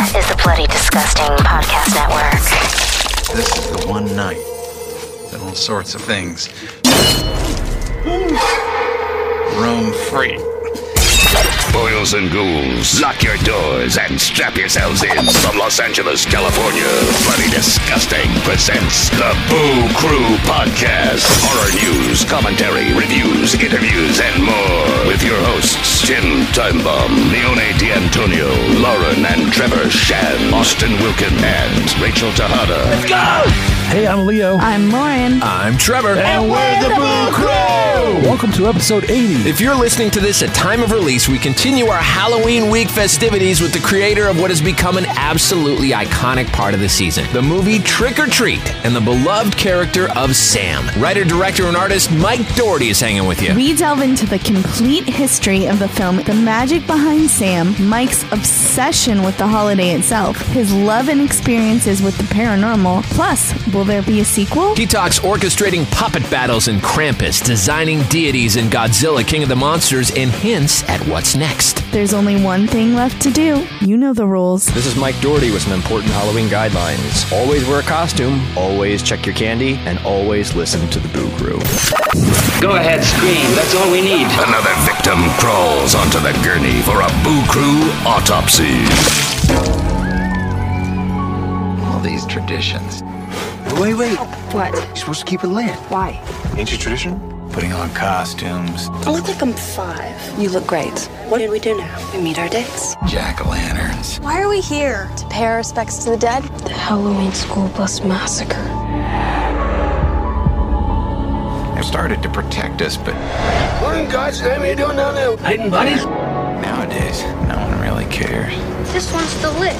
is the Bloody Disgusting Podcast Network. This is the one night that all sorts of things roam free. Boils and ghouls, lock your doors and strap yourselves in. From Los Angeles, California, Bloody Disgusting presents the Boo Crew Podcast. Horror news, commentary, reviews, interviews, and more. With your hosts, Tim Timebomb, Leone D'Antonio, Lauren and Trevor Shan, Austin Wilkin, and Rachel Tejada. Let's go! Hey, I'm Leo. I'm Lauren. I'm Trevor. And we're the Boo Crew! Welcome to episode 80. If you're listening to this at time of release, we continue our Halloween week festivities with the creator of what has become an absolutely iconic part of the season the movie Trick 'r Treat and the beloved character of Sam. Writer, director, and artist Mike Dougherty is hanging with you. We delve into the complete history of the film, the magic behind Sam, Mike's obsession with the holiday itself, his love and experiences with the paranormal. Plus, will there be a sequel? He talks orchestrating puppet battles in Krampus, designing deities in Godzilla King of the Monsters, and hints at what's next. There's only one thing left to do. You know the rules. This is Mike Dougherty with some important Halloween guidelines. Always wear a costume, always check your candy, and always listen to the Boo Crew. Go ahead, scream. That's all we need. Another victim crawls onto the gurney for a Boo Crew autopsy. All these traditions. Wait, wait. What? You're supposed to keep it lit. Why? Ancient tradition? Putting on costumes, I look like I'm five. You look great. What did we do now? We meet our dates. jack o' lanterns. Why are we here? To pay our respects to the dead? The Halloween school bus massacre. They started to protect us, but What in God's name are you doing down there? Hiding buddies? nowadays, no one really cares. This one's still lit.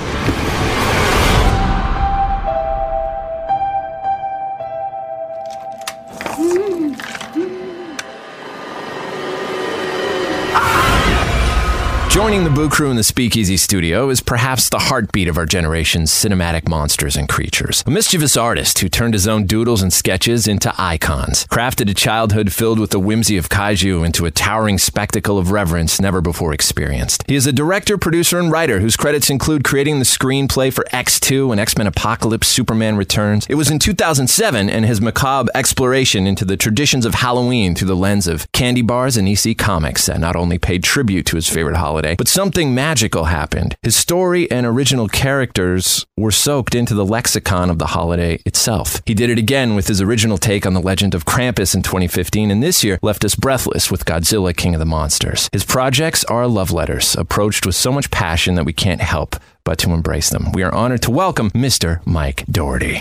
Joining the Boo Crew in the Speakeasy studio is perhaps the heartbeat of our generation's cinematic monsters and creatures. A mischievous artist who turned his own doodles and sketches into icons, crafted a childhood filled with the whimsy of kaiju into a towering spectacle of reverence never before experienced. He is a director, producer, and writer whose credits include creating the screenplay for X2 and X Men Apocalypse Superman Returns. It was in 2007 and his macabre exploration into the traditions of Halloween through the lens of candy bars and EC comics that not only paid tribute to his favorite holiday, but something magical happened. His story and original characters were soaked into the lexicon of the holiday itself. He did it again with his original take on the legend of Krampus in 2015, and this year left us breathless with Godzilla King of the Monsters. His projects are love letters, approached with so much passion that we can't help but to embrace them. We are honored to welcome Mr. Mike Dougherty.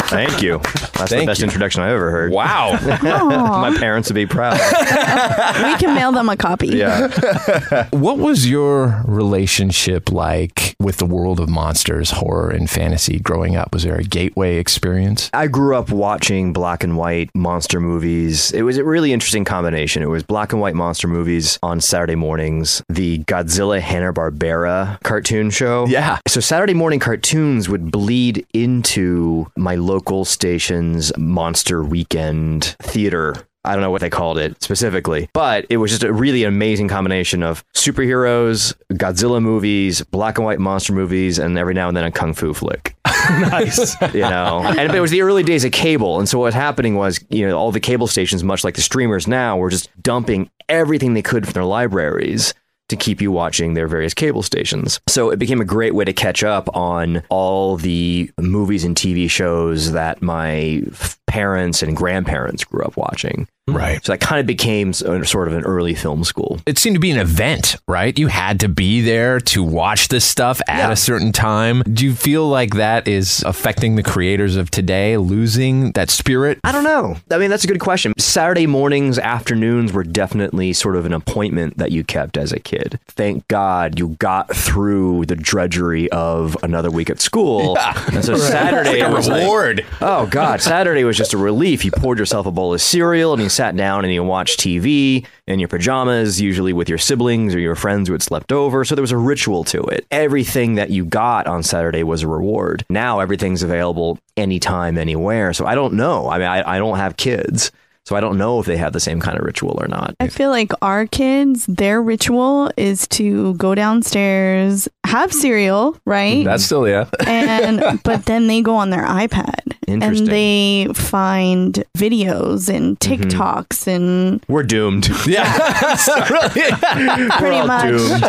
Thank you. That's Thank the best you. introduction I've ever heard. Wow. My parents would be proud. we can mail them a copy. Yeah. what was your relationship like with the world of monsters, horror, and fantasy growing up? Was there a gateway experience? I grew up watching black and white monster movies. It was a really interesting combination. It was black and white monster movies on Saturday mornings, the Godzilla Hanna-Barbera cartoon show. Yeah. So Saturday morning cartoons would bleed into my local station's monster weekend theater. I don't know what they called it specifically, but it was just a really amazing combination of superheroes, Godzilla movies, black and white monster movies, and every now and then a kung fu flick. nice. you know and it was the early days of cable and so what was happening was you know all the cable stations much like the streamers now were just dumping everything they could from their libraries to keep you watching their various cable stations. So it became a great way to catch up on all the movies and TV shows that my parents and grandparents grew up watching. Right. So that kind of became uh, sort of an early film school. It seemed to be an event, right? You had to be there to watch this stuff at Yeah. a certain time. Do you feel like that is affecting the creators of today, losing that spirit? I don't know. I mean, that's a good question. Saturday mornings, afternoons were definitely sort of an appointment that you kept as a kid. Thank God you got through the drudgery of another week at school. And so Saturday Like a was like- reward. oh God, Saturday was just a relief. You poured yourself a bowl of cereal and you sat down and you watched TV in your pajamas, usually with your siblings or your friends who had slept over. So there was a ritual to it. Everything that you got on Saturday was a reward. Now everything's available anytime, anywhere. So I don't know. I mean, I, I don't have kids. So I don't know if they have the same kind of ritual or not. I feel like our kids, their ritual is to go downstairs, have cereal, right? That's still yeah. and but then they go on their iPad and they find videos and Mm-hmm. TikToks and We're doomed. Yeah. pretty much. doomed.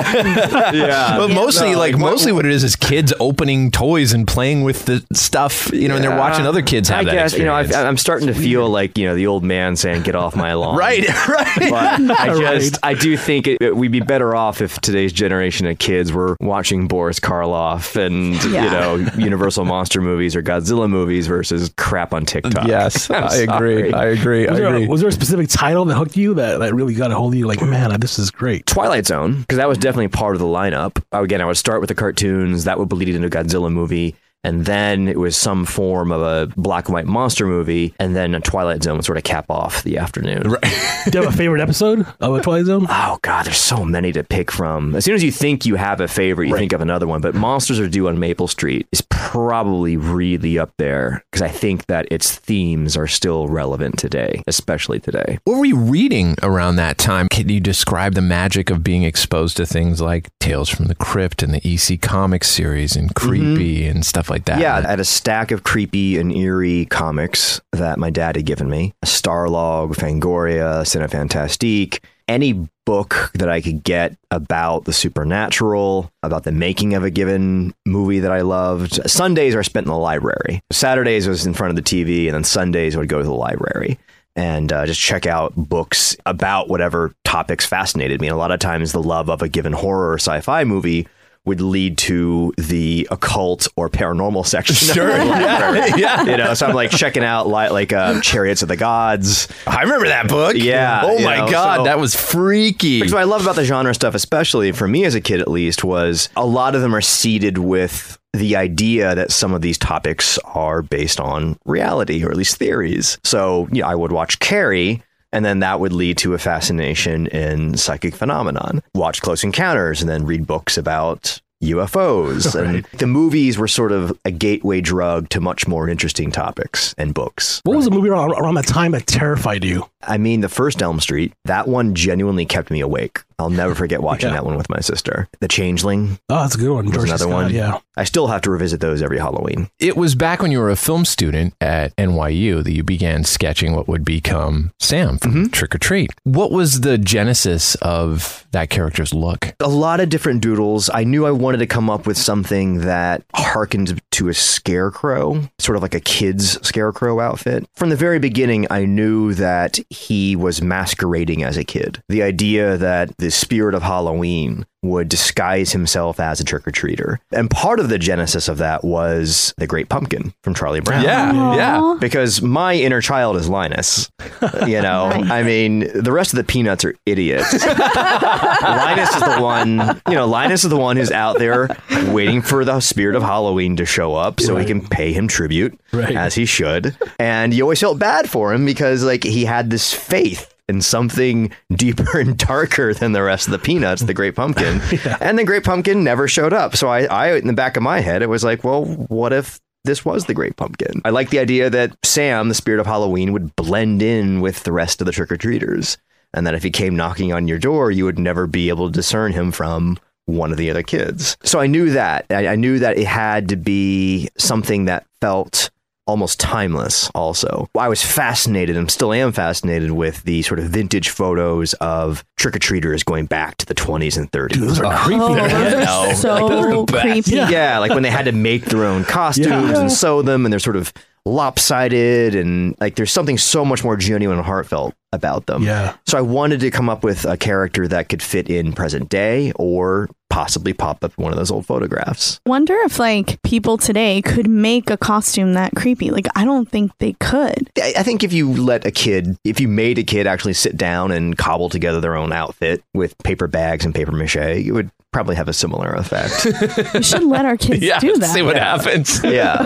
yeah. But mostly, No, like, like, what- mostly what it is is kids opening toys and playing with the stuff, you know, and they're watching other kids have I that guess you know. I've, I'm starting to feel like you know the old man saying "Get off my lawn." right, right. But I Right. just I do think it, it- we'd be better off if today's generation of kids were watching Boris Karloff and Yeah. you know Universal monster movies or Godzilla movies versus crap on TikTok. Yes, I'm I agree. sorry. I agree. Was there, agree. a, was there a specific title that hooked you that, that really got a hold of you? Like, man, this is great. Twilight Zone, because that was definitely part of the lineup. Again, I would start with the cartoons, that would bleed into a Godzilla movie, and then it was some form of a black and white monster movie, and then a Twilight Zone would sort of cap off the afternoon. Right. Do you have a favorite episode of a Twilight Zone? Oh God, there's so many to pick from. As soon as you think you have a favorite, you think of another one. But Monsters Are Due on Maple Street is probably really up there because I think that its themes are still relevant today, especially today. What were you reading around that time? Can you describe the magic of being exposed to things like Tales from the Crypt and the EC Comics series and mm-hmm. Creepy and stuff like that? Yeah, I had a stack of creepy and eerie comics that my dad had given me. Starlog, Fangoria, Cinefantastique, any book that I could get about the supernatural, about the making of a given movie that I loved. Sundays are spent in the library. Saturdays was in front of the TV, and then Sundays I would go to the library and uh, just check out books about whatever topics fascinated me. And a lot of times, the love of a given horror or sci-fi movie would lead to the occult or paranormal section. Sure. library. Yeah. You know, so I'm like checking out li- like uh, Chariots of the Gods. I remember that book. Yeah, Oh my know, God, so- that was freaky. Because what I love about the genre stuff, especially for me as a kid at least, was a lot of them are seeded with the idea that some of these topics are based on reality or at least theories. So, you know, I would watch Carrie. And then that would lead to a fascination in psychic phenomenon. Watch Close Encounters and then read books about UFOs. And the movies were sort of a gateway drug to much more interesting topics and books. What was the movie around, around that time that terrified you? I mean, the first Elm Street, that one genuinely kept me awake. I'll never forget watching Yeah. that one with my sister. The Changeling Oh, that's a good one. was George another Scott, one. Yeah. I still have to revisit those every Halloween. it was back when you were a film student at NYU that you began sketching what would become Sam from Mm-hmm. Trick 'r Treat. What was the genesis of that character's look? A lot of different doodles. I knew I wanted to come up with something that harkened to a scarecrow, sort of like a kid's scarecrow outfit. From the very beginning, I knew that he was masquerading as a kid. The idea that the spirit of Halloween would disguise himself as a trick or treater. And part of the genesis of that was the Great Pumpkin from Charlie Brown. Yeah, yeah. because my inner child is Linus. You know, I mean, the rest of the peanuts are idiots. Linus is the one, you know, Linus is the one who's out there waiting for the spirit of Halloween to show up so he can pay him tribute Right. as he should. And you always felt bad for him because like he had this faith in something deeper and darker than the rest of the peanuts, the great pumpkin. And the great pumpkin never showed up. So I, I in the back of my head, it was like, well, what if this was the Great Pumpkin. I like the idea that Sam, the spirit of Halloween, would blend in with the rest of the trick or treaters. And that if he came knocking on your door, you would never be able to discern him from one of the other kids. So I knew that. I, I knew that it had to be something that felt almost timeless also. I was fascinated and still am fascinated with the sort of vintage photos of trick-or-treaters going back to the 20s and 30s. Dude, those are oh, creepy. Oh, man. those are so creepy. Yeah. like when they had to make their own costumes Yeah. and sew them, and they're sort of lopsided, and like there's something so much more genuine and heartfelt about them. Yeah. So I wanted to come up with a character that could fit in present day or possibly pop up in one of those old photographs. Wonder if like people today could make a costume that creepy. Like I don't think they could. I I think if you let a kid, if you made a kid actually sit down and cobble together their own outfit with paper bags and paper mache, it would probably have a similar effect. We should let our kids Yeah, do that. see what happens. yeah.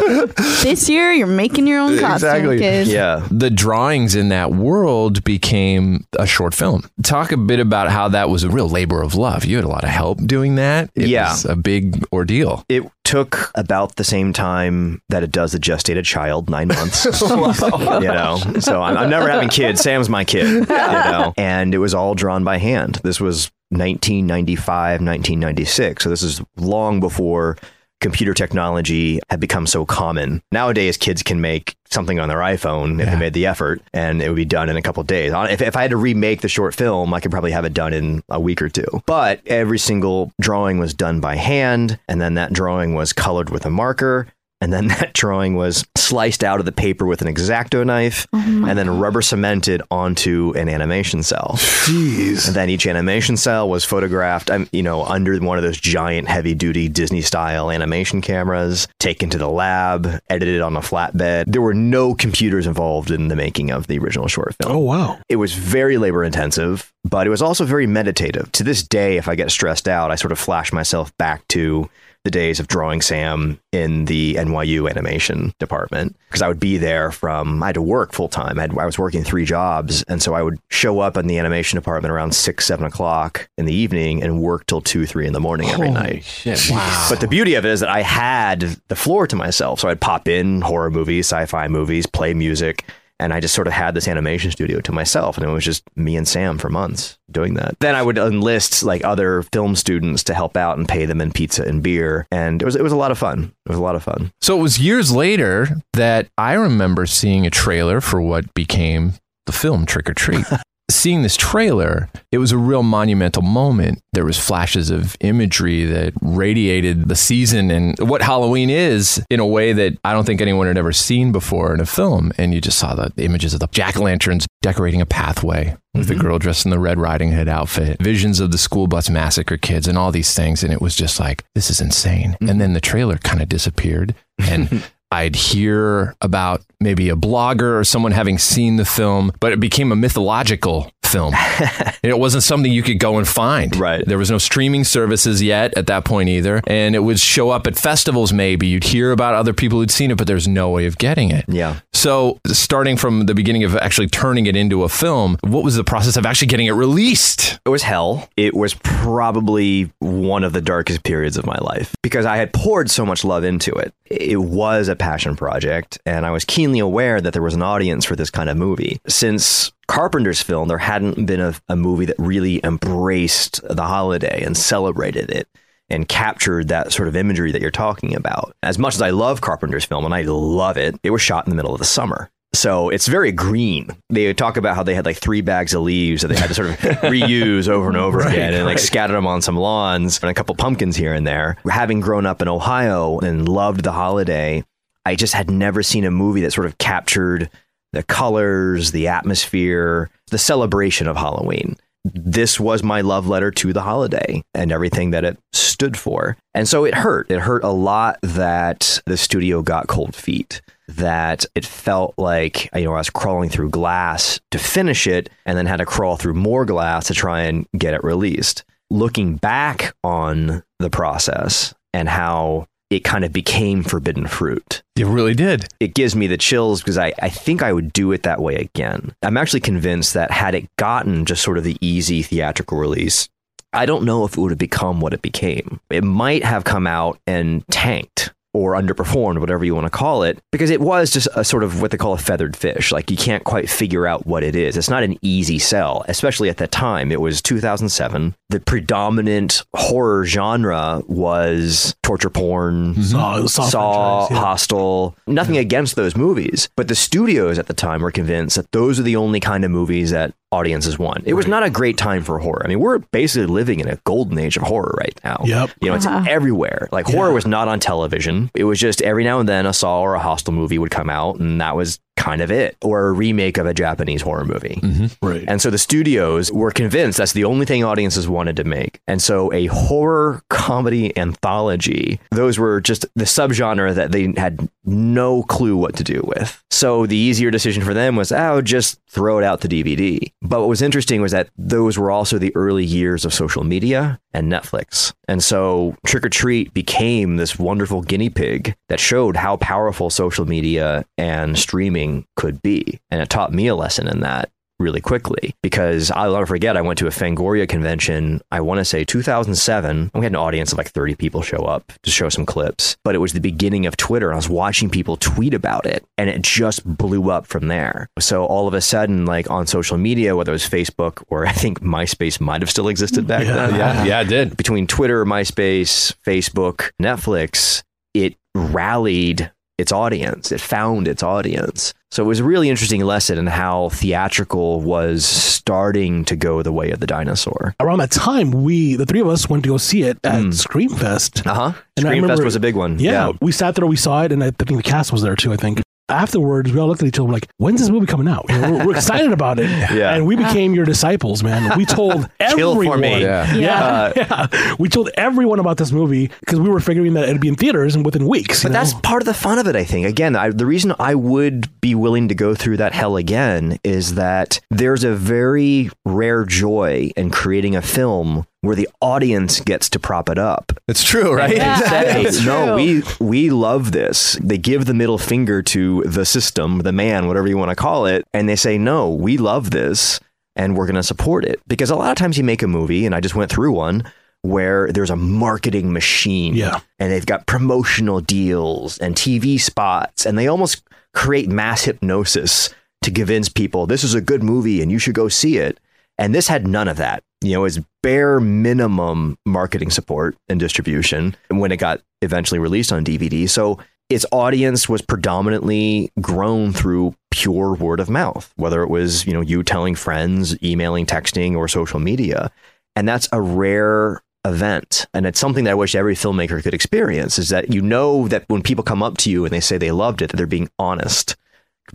This year you're making your own costume, Exactly. kids. Yeah. the drawings in that world became a short film. Talk a bit about how that was a real labor of love. You had a lot of help doing that. It Yeah. was a big ordeal. it took about the same time that it does a gestated child, nine months. you know, so I'm, I'm never having kids. Sam's my kid. You know, and it was all drawn by hand. This was 1995, 1996. So this is long before computer technology had become so common. Nowadays, kids can make something on their iPhone if they made the effort, and it would be done in a couple of days. If, if I had to remake the short film, I could probably have it done in a week or two. But every single drawing was done by hand, and then that drawing was colored with a marker. And then that drawing was sliced out of the paper with an X-Acto knife and then rubber cemented onto an animation cell. Jeez. And then each animation cell was photographed, um, you know, under one of those giant, heavy-duty Disney-style animation cameras, taken to the lab, edited on a flatbed. There were no computers involved in the making of the original short film. Oh wow. It was very labor-intensive, but it was also very meditative. To this day, if I get stressed out, I sort of flash myself back to the days of drawing Sam in the NYU animation department because I would be there from I had to work full time. I, I was working three jobs, and so I would show up in the animation department around six, seven o'clock in the evening and work till two, three in the morning every night. Shit. Wow. But the beauty of it is that I had the floor to myself, so I'd pop in horror movies, sci-fi movies, play music. And I just sort of had this animation studio to myself, and it was just me and Sam for months doing that. Then I would enlist like other film students to help out and pay them in pizza and beer, and it was it was a lot of fun. It was a lot of fun. So it was years later that I remember seeing a trailer for what became the film Trick 'r Treat. seeing this trailer, it was a real monumental moment. There was flashes of imagery that radiated the season and what Halloween is in a way that I don't think anyone had ever seen before in a film. And you just saw the, the images of the jack-o'-lanterns decorating a pathway with the mm-hmm. girl dressed in the Red Riding Hood outfit, visions of the school bus massacre kids and all these things. And it was just like, this is insane. And mm-hmm. then the trailer kind of disappeared. And I'd hear about maybe a blogger or someone having seen the film, but it became a mythological film. it wasn't something you could go and find. Right. There was no streaming services yet at that point either. And it would show up at festivals maybe. You'd hear about other people who'd seen it, but there's no way of getting it. Yeah. So, starting from the beginning of actually turning it into a film, what was the process of actually getting it released? It was hell. It was probably one of the darkest periods of my life because I had poured so much love into it. It was a passion project, and I was keenly aware that there was an audience for this kind of movie. Since Carpenter's film, there hadn't been a, a movie that really embraced the holiday and celebrated it and captured that sort of imagery that you're talking about. As much as I love Carpenter's film, and I love it, it was shot in the middle of the summer. So it's very green. They talk about how they had like three bags of leaves that they had to sort of reuse over and over again and like scattered them on some lawns and a couple pumpkins here and there. Having grown up in Ohio and loved the holiday, I just had never seen a movie that sort of captured the colors, the atmosphere, the celebration of Halloween. This was my love letter to the holiday and everything that it stood for. And so it hurt. It hurt a lot that the studio got cold feet, that it felt like, you know, I was crawling through glass to finish it and then had to crawl through more glass to try and get it released. Looking back on the process and how it kind of became forbidden fruit It really did. it gives me the chills because I, I think I would do it that way again. I'm actually convinced that had it gotten just sort of the easy theatrical release, I don't know if it would have become what it became. It might have come out and tanked or underperformed, whatever you want to call it, because it was just a sort of what they call a feathered fish. Like you can't quite figure out what it is. It's not an easy sell, especially at that time. It was 2007. The predominant horror genre was torture porn, mm-hmm. Saw- Saw Saw, yeah. Hostel. Nothing against those movies, but the studios at the time were convinced that those are the only kind of movies that audiences want. It was not a great time for horror. I mean, we're basically living in a golden age of horror right now. Yep. You know, it's uh-huh. everywhere. Like horror was not on television. It was just every now and then a Saw or a Hostel movie would come out, and that was kind of it, or a remake of a Japanese horror movie. Mm-hmm. Right. And so the studios were convinced that's the only thing audiences wanted to make. And so a horror comedy anthology, those were just the subgenre that they had no clue what to do with. So the easier decision for them was, oh, just throw it out to DVD. But what was interesting was that those were also the early years of social media and Netflix. And so Trick 'r Treat became this wonderful guinea pig that showed how powerful social media and streaming could be. And it taught me a lesson in that really quickly because I'll never forget I went to a Fangoria convention, I want to say 2007. and We had an audience of like 30 people show up to show some clips, but it was the beginning of Twitter. And I was watching people tweet about it and it just blew up from there. So all of a sudden, like on social media, whether it was Facebook or I think MySpace might have still existed back then. Yeah, yeah, it did. Between Twitter, MySpace, Facebook, Netflix, it rallied its audience. It found its audience. So it was a really interesting lesson in how theatrical was starting to go the way of the dinosaur. Around that time, we the three of us went to go see it at Screamfest. Uh huh. Screamfest was a big one. Yeah, we sat there, we saw it, and I think the cast was there too. I think. Afterwards, we all looked at each other like, "When's this movie coming out?" You know, we're, we're excited about it, Yeah. and we became your disciples, man. We told Kill for everyone, me. Yeah. yeah, yeah. we told everyone about this movie because we were figuring that it'd be in theaters and within weeks. you But that's part of the fun of it, I think. Again, I, the reason I would be willing to go through that hell again is that there's a very rare joy in creating a film where the audience gets to prop it up. It's true, right? Yeah. Say, It's no, we we love this. They give the middle finger to the system, the man, whatever you want to call it, and they say, "No, we love this, and we're going to support it." Because a lot of times you make a movie, and I just went through one where there's a marketing machine, Yeah. and they've got promotional deals and TV spots, and they almost create mass hypnosis to convince people this is a good movie and you should go see it. And this had none of that. You know, it's bare minimum marketing support and distribution when it got eventually released on DVD. So its audience was predominantly grown through pure word of mouth, whether it was, you know, you telling friends, emailing, texting, or social media. And that's a rare event. And it's something that I wish every filmmaker could experience is that you know that when people come up to you and they say they loved it, that they're being honest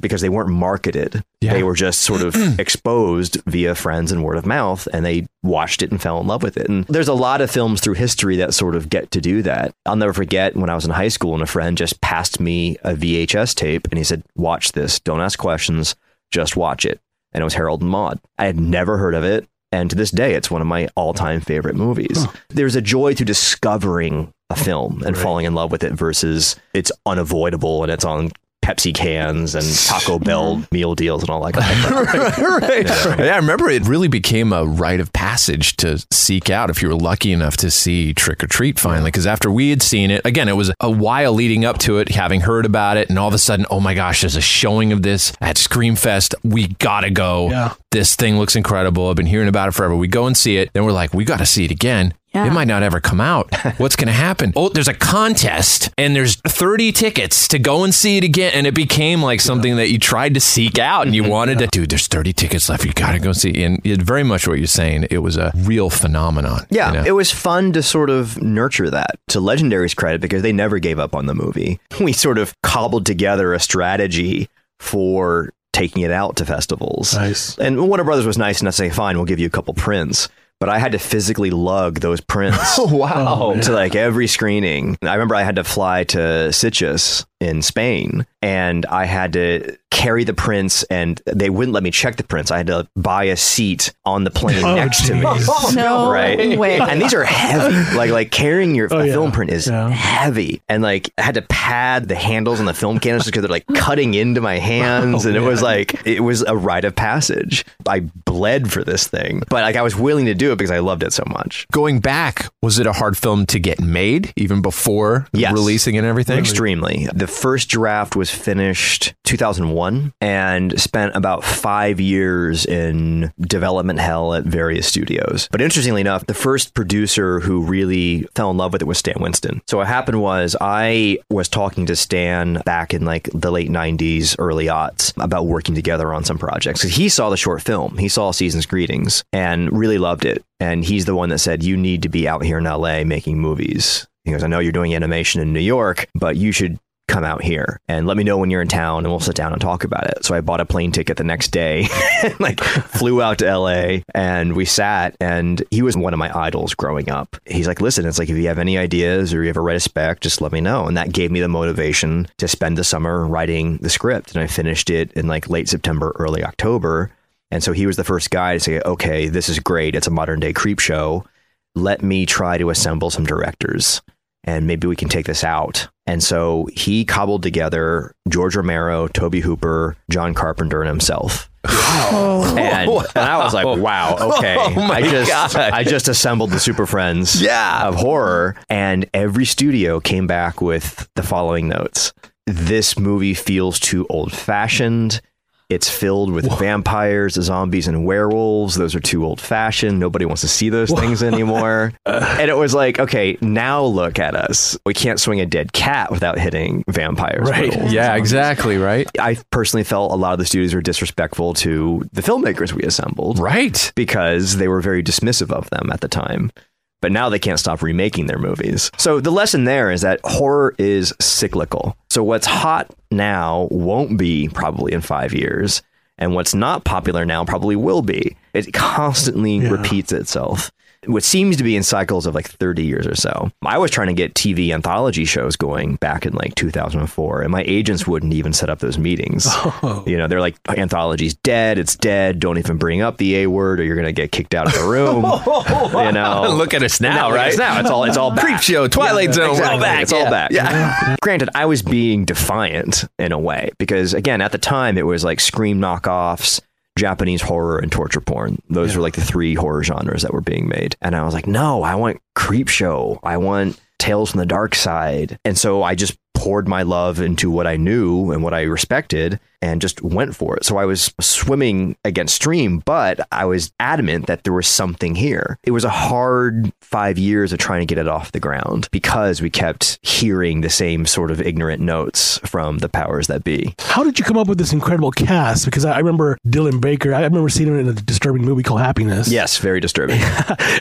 because they weren't marketed. Yeah. They were just sort of exposed via friends and word of mouth, and they watched it and fell in love with it. And there's a lot of films through history that sort of get to do that. I'll never forget when I was in high school and a friend just passed me a VHS tape and he said, Watch this. Don't ask questions. Just watch it. And it was Harold and Maude. I had never heard of it. And to this day, it's one of my all time favorite movies. There's a joy to discovering a film and falling in love with it versus it's unavoidable and it's on Pepsi cans and Taco mm-hmm. Bell meal deals and all that kind of stuff. right. Yeah, I remember it really became a rite of passage to seek out if you were lucky enough to see Trick 'r Treat finally. Because after we had seen it, again, it was a while leading up to it, having heard about it, and all of a sudden, oh my gosh, there's a showing of this at Screamfest. We gotta go. Yeah. This thing looks incredible. I've been hearing about it forever. We go and see it. Then we're like, we gotta see it again. Yeah. It might not ever come out. What's going to happen? Oh, there's a contest and there's 30 tickets to go and see it again. And it became like something that you tried to seek out and you wanted to, dude, there's 30 tickets left. You got to go see. And it, very much what you're saying. It was a real phenomenon. Yeah, you know? it was fun to sort of nurture that. To Legendary's credit, because they never gave up on the movie. We sort of cobbled together a strategy for taking it out to festivals. Nice. And Warner Brothers was nice enough to say, fine, we'll give you a couple prints. But I had to physically lug those prints oh, wow. to like every screening. I remember I had to fly to Sitges in Spain and I had to carry the prints and they wouldn't let me check the prints. I had to buy a seat on the plane Oh, next to me. no Right. way. And these are heavy. Like like carrying your Oh, a yeah. film print is Yeah. heavy. And like I had to pad the handles on the film canisters because they're like cutting into my hands. Oh, and it was like it was a rite of passage. I bled for this thing. But like I was willing to do it because I loved it so much. Going back, was it a hard film to get made even before Yes. releasing and everything? Extremely. The first draft was finished 2001 and spent about five years in development hell at various studios. But interestingly enough, the first producer who really fell in love with it was Stan Winston. So what happened was I was talking to Stan back in like the late 90s, early aughts about working together on some projects. he saw the short film, he saw Season's Greetings and really loved it. And he's the one that said, You need to be out here in LA making movies. He goes, I know you're doing animation in New York, but you should come out here and let me know when you're in town and we'll sit down and talk about it. So I bought a plane ticket the next day and like flew out to LA and we sat and he was one of my idols growing up. He's like, listen, it's like if you have any ideas or you ever write a spec, just let me know. And that gave me the motivation to spend the summer writing the script. And I finished it in like late September, early October. And so he was the first guy to say, okay, this is great. It's a modern day Creepshow. Let me try to assemble some directors. and maybe we can take this out. And so he cobbled together George Romero, Tobe Hooper, John Carpenter, and himself. Oh. And, and I was like, wow, oh okay. Oh I just God. I just assembled the super friends Yeah. of horror. And every studio came back with the following notes. This movie feels too old fashioned. It's filled with vampires, zombies, and werewolves. Those are too old fashioned. Nobody wants to see those things anymore. Uh. and it was like, okay, now look at us. We can't swing a dead cat without hitting vampires. Right. Yeah, exactly, right? I personally felt a lot of the studios were disrespectful to the filmmakers we assembled Right. because they were very dismissive of them at the time. But now they can't stop remaking their movies. So the lesson there is that horror is cyclical. So what's hot now won't be probably in five years. And what's not popular now probably will be. It constantly Yeah. repeats itself. What seems to be in cycles of like 30 years or so. I was trying to get TV anthology shows going back in like 2004, and my agents wouldn't even set up those meetings. Oh. You know, they're like, anthology's dead, it's dead, don't even bring up the A word or you're going to get kicked out of the room. you know, Look at us now, at right? us now. It's all, it's all back. Creepshow, Twilight Zone, we're all back. It's all back. Yeah. Granted, I was being defiant in a way because, again, at the time it was like Scream knockoffs, Japanese horror, and torture porn. Those were like the three horror genres that were being made. And I was like, no, I want Creepshow. I want Tales from the Darkside. And so I just poured my love into what I knew and what I respected and just went for it. So I was swimming against stream, but I was adamant that there was something here. It was a hard five years of trying to get it off the ground because we kept hearing the same sort of ignorant notes from the powers that be. How did you come up with this incredible cast? Because I remember Dylan Baker. I remember seeing him in a disturbing movie called Happiness. Yes, very disturbing.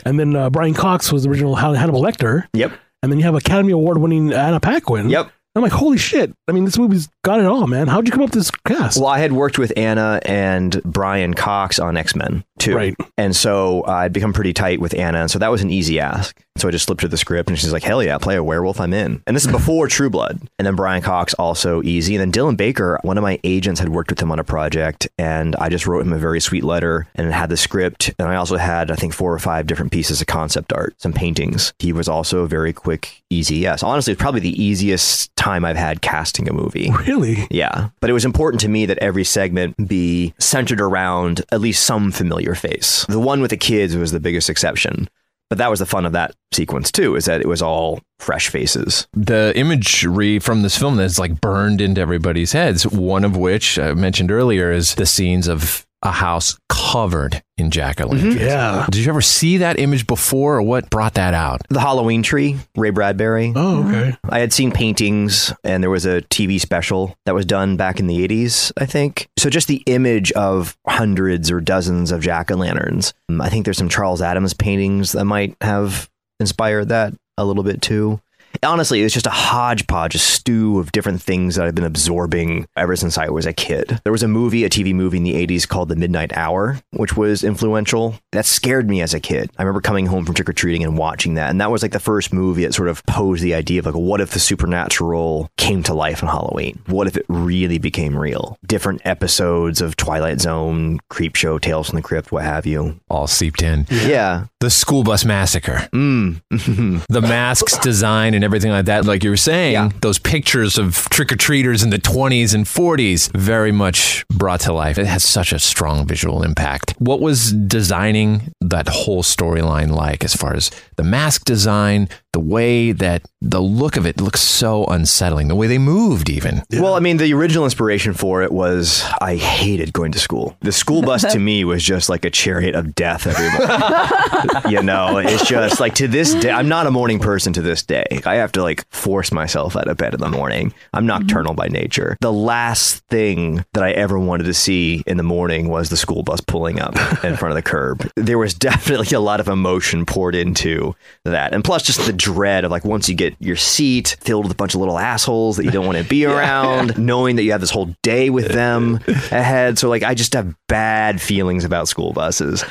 And then uh, Brian Cox was the original Hannibal Lecter. yep. And then you have Academy Award winning Anna Paquin. Yep. I'm like, holy shit. I mean, this movie's got it all, man. How'd you come up with this cast? Well, I had worked with Anna and Brian Cox on X Men too, Right. And so uh, I'd become pretty tight with Anna, and so that was an easy ask. So I just slipped her the script, and she's like, "Hell yeah, play a werewolf, I'm in." And this is before True Blood. And then Brian Cox also easy, and then Dylan Baker, one of my agents had worked with him on a project, and I just wrote him a very sweet letter and had the script, and I also had I think four or five different pieces of concept art, some paintings. He was also a very quick, easy yes. Honestly, it's probably the easiest time I've had casting a movie. really? Yeah. But it was important to me that every segment be centered around at least some familiar face. The one with the kids was the biggest exception. But that was the fun of that sequence too, is that it was all fresh faces. the imagery from this film that's like burned into everybody's heads. One of which I mentioned earlier is the scenes of a house covered in jack o' lanterns. Mm-hmm. Yeah. Did you ever see that image before, or what brought that out? The Halloween tree, Ray Bradbury. Oh, okay. I had seen paintings and there was a TV special that was done back in the 80s, I think. So just the image of hundreds or dozens of jack o' lanterns. I think there's some Charles Addams paintings that might have inspired that a little bit too. Honestly, it was just a hodgepodge, a stew of different things that I've been absorbing ever since I was a kid. There was a movie, a TV movie in the 80s called The Midnight Hour, which was influential. That scared me as a kid. I remember coming home from trick or treating and watching that. And that was like the first movie that sort of posed the idea of like, what if the supernatural came to life on Halloween? What if it really became real? Different episodes of Twilight Zone, Creepshow, Tales from the Crypt, what have you. All seeped in. Yeah. The school bus massacre, Mm. the masks design, and everything like that. Like you were saying, Yeah. those pictures of trick or treaters in the 20s and 40s very much brought to life. It has such a strong visual impact. What was designing that whole storyline like as far as the mask design, the way that the look of it looks so unsettling, the way they moved, even? Well, I mean, the original inspiration for it was I hated going to school. The school bus to me was just like a chariot of death every morning. you know, it's just like to this day, I'm not a morning person to this day. I have to like force myself out of bed in the morning. I'm nocturnal by nature. The last thing that I ever wanted to see in the morning was the school bus pulling up in front of the curb. There was definitely a lot of emotion poured into that. And plus, just the dread of like once you get your seat filled with a bunch of little assholes that you don't want to be around, knowing that you have this whole day with them ahead. So, like, I just have bad feelings about school buses.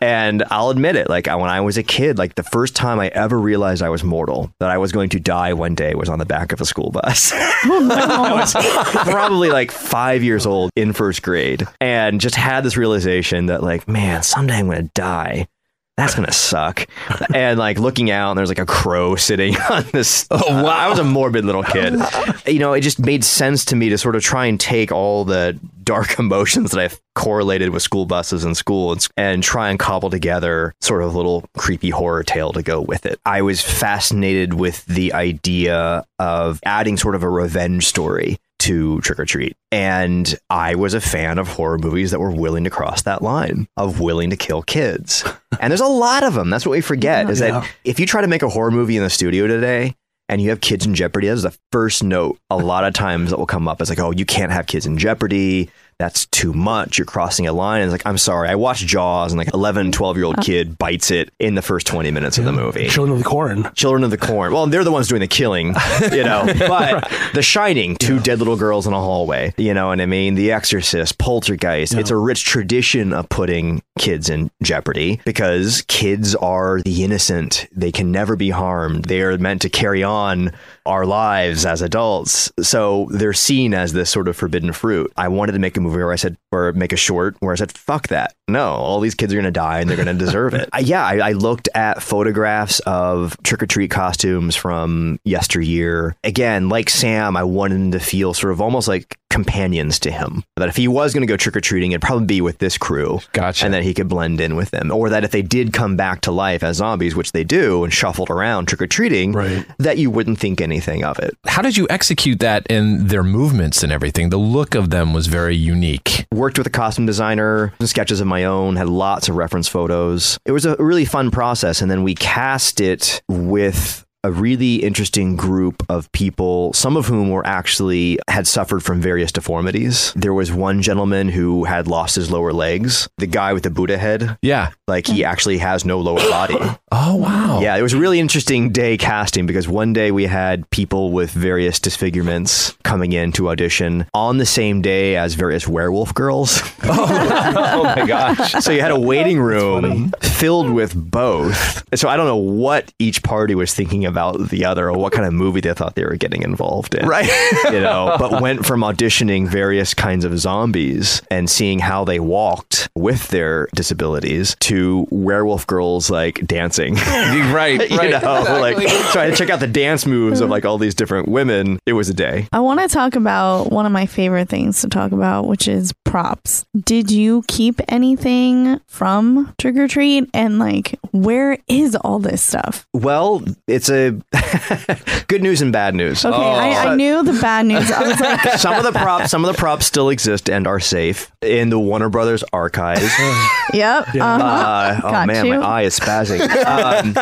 And I'll admit it. Like, when I was a kid, like, the first time I ever realized I was mortal, that I was going to die one day, was on the back of a school bus. Oh, I was probably like five years old in first grade and just had this realization that, like, man, someday I'm going to die that's gonna suck. and like looking out, and there's like a crow sitting on this. Oh wow! I was a morbid little kid. you know, it just made sense to me to sort of try and take all the dark emotions that I've correlated with school buses and school and, and try and cobble together sort of a little creepy horror tale to go with it. I was fascinated with the idea of adding sort of a revenge story to Trick 'r Treat. And I was a fan of horror movies that were willing to cross that line of willing to kill kids. and there's a lot of them. That's what we forget is Yeah. that if you try to make a horror movie in the studio today, and you have kids in jeopardy, that's the first note a lot of times that will come up. It's like, oh, you can't have kids in jeopardy. That's too much. You're crossing a line. And it's like, I'm sorry. I watched Jaws and like 11, 12 year old uh-huh. kid bites it in the first 20 minutes of the movie. Children of the Corn. Children of the Corn. Well, they're the ones doing the killing, you know. But The Shining, two dead little girls in a hallway. You know what I mean? The Exorcist, Poltergeist. It's a rich tradition of putting kids in jeopardy because kids are the innocent. They can never be harmed. They are meant to carry on our lives as adults. So they're seen as this sort of forbidden fruit. I wanted to make a movie where I said, or make a short where I said, fuck that. No, all these kids are going to die and they're going to deserve it. I, yeah, I, I looked at photographs of trick or treat costumes from yesteryear. Again, like Sam, I wanted him to feel sort of almost like companions to him. That if he was going to go trick or treating, it'd probably be with this crew. Gotcha. And that he could blend in with them. Or that if they did come back to life as zombies, which they do, and shuffled around trick or treating, Right. that you wouldn't think anything of it. How did you execute that in their movements and everything? The look of them was very unique. Worked with a costume designer, some sketches of my own, had lots of reference photos. It was a really fun process. And then we cast it with a really interesting group of people, some of whom were actually had suffered from various deformities. There was one gentleman who had lost his lower legs, the guy with the Buddha head. Yeah. Like he actually has no lower body. Oh wow. Yeah, it was a really interesting day casting because one day we had people with various disfigurements coming in to audition on the same day as various werewolf girls. oh my gosh. so you had a waiting room filled with both. So I don't know what each party was thinking about the other or what kind of movie they thought they were getting involved in. Right. you know, but went from auditioning various kinds of zombies and seeing how they walked with their disabilities to werewolf girls like dancing. right, you right. know, exactly. like trying to check out the dance moves of like all these different women. It was a day. I want to talk about one of my favorite things to talk about, which is props. Did you keep anything from Trick 'r Treat? And like, where is all this stuff? Well, it's a good news and bad news. Okay, I, I knew the bad news. I was like, some of the props, some of the props still exist and are safe in the Warner Brothers archives. yep. Uh-huh. Uh, oh Got man, you. my eye is spazzing. Um,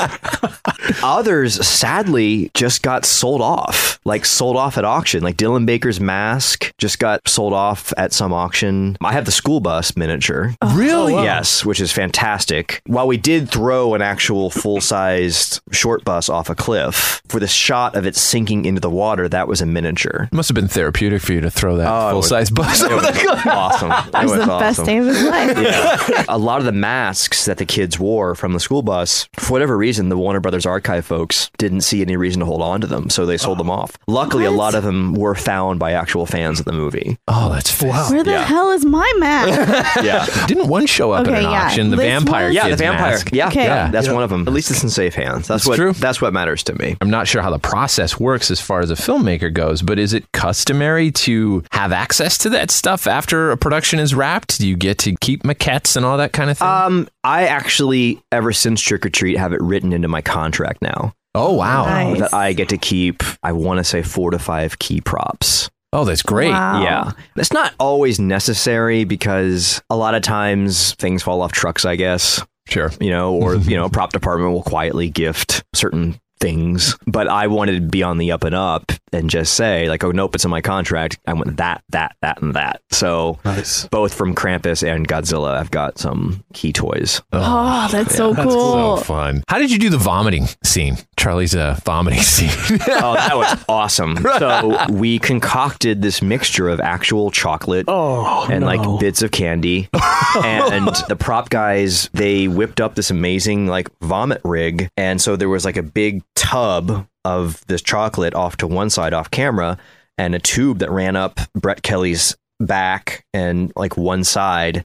others, sadly, just got sold off, like sold off at auction. Like Dylan Baker's mask just got sold off at some auction. I have the school bus miniature. Really? Yes, which is fantastic. While we did throw an actual full sized short bus off a cliff, for the shot of it sinking into the water, that was a miniature. It must have been therapeutic for you to throw that Oh, it full size bus. It was awesome. It That was the best day of his life. Yeah. a lot of the masks that the kids wore from the school bus, for whatever reason, the Warner Brothers archive folks didn't see any reason to hold on to them, so they sold them oh. off. Luckily, a lot of them were found by actual fans of the movie. Oh, that's wow. Where the Yeah. hell is my mask? Yeah. Didn't one show up Okay, at an yeah. auction? The This vampire. Yeah, the vampire. mask. Yeah, Okay. yeah, that's Yeah. one of them. At least it's in safe hands. That's That's what true. that's what matters to me. I'm not sure how the process works as far as a filmmaker goes, but is it customary to have access to that stuff after a production is wrapped? Do you get to keep maquettes and all that kind of thing? Um, I actually, ever since Trick 'r Treat, have it written into my contract now oh, wow. Nice. that I get to keep. I want to say four to five key props. Oh, that's great. Wow. Yeah. It's not always necessary because a lot of times things fall off trucks, I guess, Sure. you know, or, you know, prop department will quietly gift certain things. But I wanted to be on the up and up and just say, like, oh, nope, it's in my contract. I want that, that, that, and that. So Nice. both from Krampus and Godzilla, I've got some key toys. Oh, that's so cool. So fun. How did you do the vomiting scene? Charlie's uh, vomiting scene. oh, that was awesome. So we concocted this mixture of actual chocolate Oh, and no. like bits of candy. and the prop guys, they whipped up this amazing like vomit rig. And so there was like a big tub of this chocolate off to one side off camera and a tube that ran up Brett Kelly's back and like one side.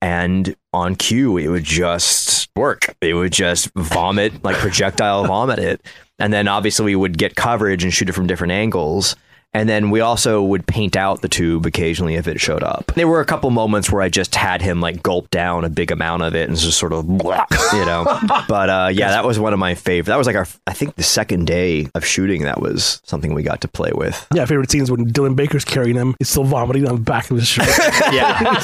And on cue, it would just work. They would just vomit, like projectile vomit it. And then obviously we would get coverage and shoot it from different angles. And then we also would paint out the tube occasionally if it showed up. There were a couple moments where I just had him like gulp down a big amount of it and just sort of, blah, you know. but uh, yeah, that was one of my favorite. That was like our, I think the second day of shooting, that was something we got to play with. Yeah, favorite scenes when Dylan Baker's carrying him, he's still vomiting on the back of his shirt. yeah.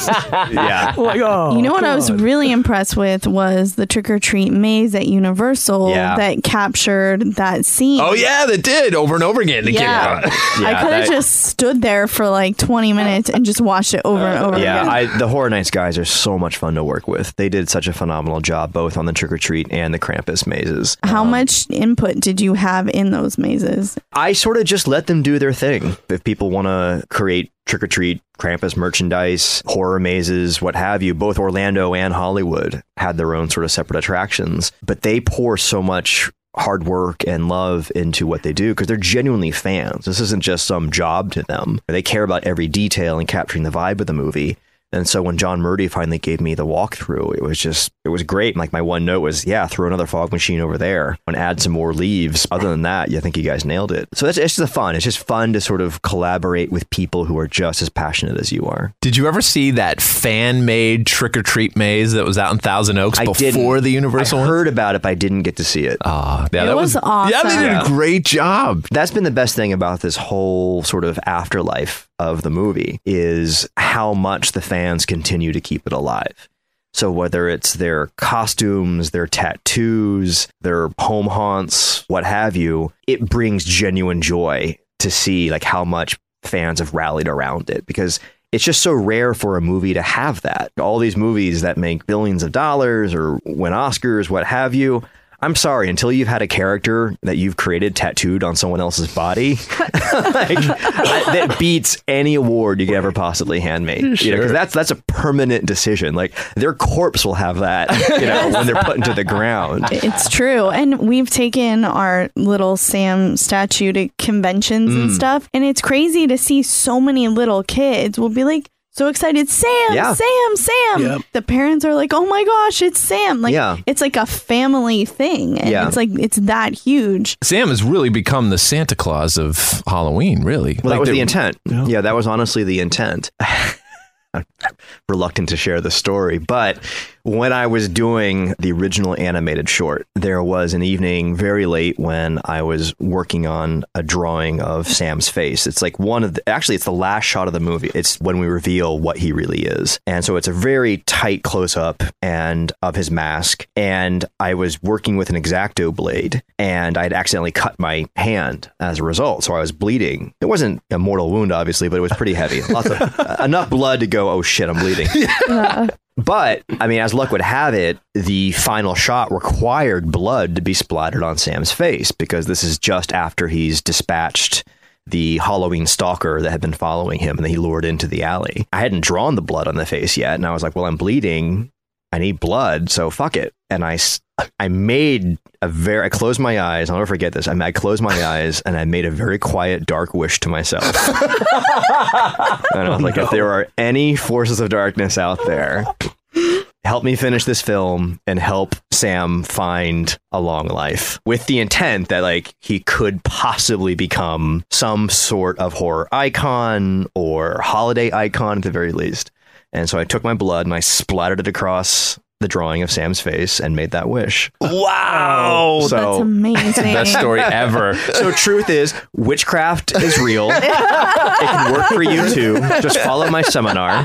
yeah. like, oh, you know what I was really impressed with was the trick or treat maze at Universal Yeah. that captured that scene. Oh yeah, that did over and over again. The Yeah. kid. I could have just stood there for like 20 minutes and just watched it over and uh, over Yeah, again. I, the Horror Nights guys are so much fun to work with. They did such a phenomenal job both on the Trick 'r Treat and the Krampus mazes. How um, much input did you have in those mazes? I sort of just let them do their thing. If people want to create Trick 'r Treat, Krampus merchandise, horror mazes, what have you, both Orlando and Hollywood had their own sort of separate attractions, but they pour so much hard work and love into what they do because they're genuinely fans. This isn't just some job to them. They care about every detail and capturing the vibe of the movie. And so when John Murdy finally gave me the walkthrough, it was just, it was great. Like my one note was, yeah, throw another fog machine over there and add some more leaves. Other than that, yeah, I think you guys nailed it. So that's it's just fun. It's just fun to sort of collaborate with people who are just as passionate as you are. Did you ever see that fan made Trick 'r Treat maze that was out in Thousand Oaks I before didn't. the Universal I one? heard about it, but I didn't get to see it. Oh, yeah, It that was awesome. Yeah, they did a great job. That's been the best thing about this whole sort of afterlife of the movie is how much the fans continue to keep it alive. So whether it's their costumes, their tattoos, their home haunts, what have you, it brings genuine joy to see like how much fans have rallied around it because it's just so rare for a movie to have that. All these movies that make billions of dollars or win Oscars, what have you. I'm sorry, until you've had a character that you've created tattooed on someone else's body, like, I- that beats any award you could ever possibly hand me. You know, because that's that's a permanent decision. Like their corpse will have that, you know, when they're put into the ground. It's true. And we've taken our little Sam statue to conventions and Mm. stuff. And it's crazy to see so many little kids will be like, so excited, Sam, Yeah. Sam, Sam. Yep. The parents are like, oh my gosh, it's Sam. Like, Yeah. it's like a family thing. And Yeah. it's like, it's that huge. Sam has really become the Santa Claus of Halloween, really. Well, that was the- the intent. Yeah. that was honestly the intent. I'm reluctant to share the story, but when I was doing the original animated short, there was an evening very late when I was working on a drawing of Sam's face. It's like one of the, actually, it's the last shot of the movie. It's when we reveal what he really is. And so it's a very tight close up and of his mask. And I was working with an X-Acto blade and I'd accidentally cut my hand as a result. So I was bleeding. It wasn't a mortal wound, obviously, but it was pretty heavy. Lots of enough blood to go, oh shit, I'm bleeding. Uh-huh. But I mean, as luck would have it, the final shot required blood to be splattered on Sam's face because this is just after he's dispatched the Halloween stalker that had been following him and that he lured into the alley. I hadn't drawn the blood on the face yet, and I was like, "Well, I'm bleeding. I need blood, so fuck it." And I, I made a very. I closed my eyes. I'll never forget this. I, I closed my eyes and I made a very quiet, dark wish to myself. And I was like, if there are any forces of darkness out there, help me finish this film and help Sam find a long life with the intent that like he could possibly become some sort of horror icon or holiday icon at the very least. And so I took my blood and I splattered it across the drawing of Sam's face and made that wish. Wow. So That's amazing. Best story ever. So truth is, witchcraft is real. it can work for you too. Just follow my seminar.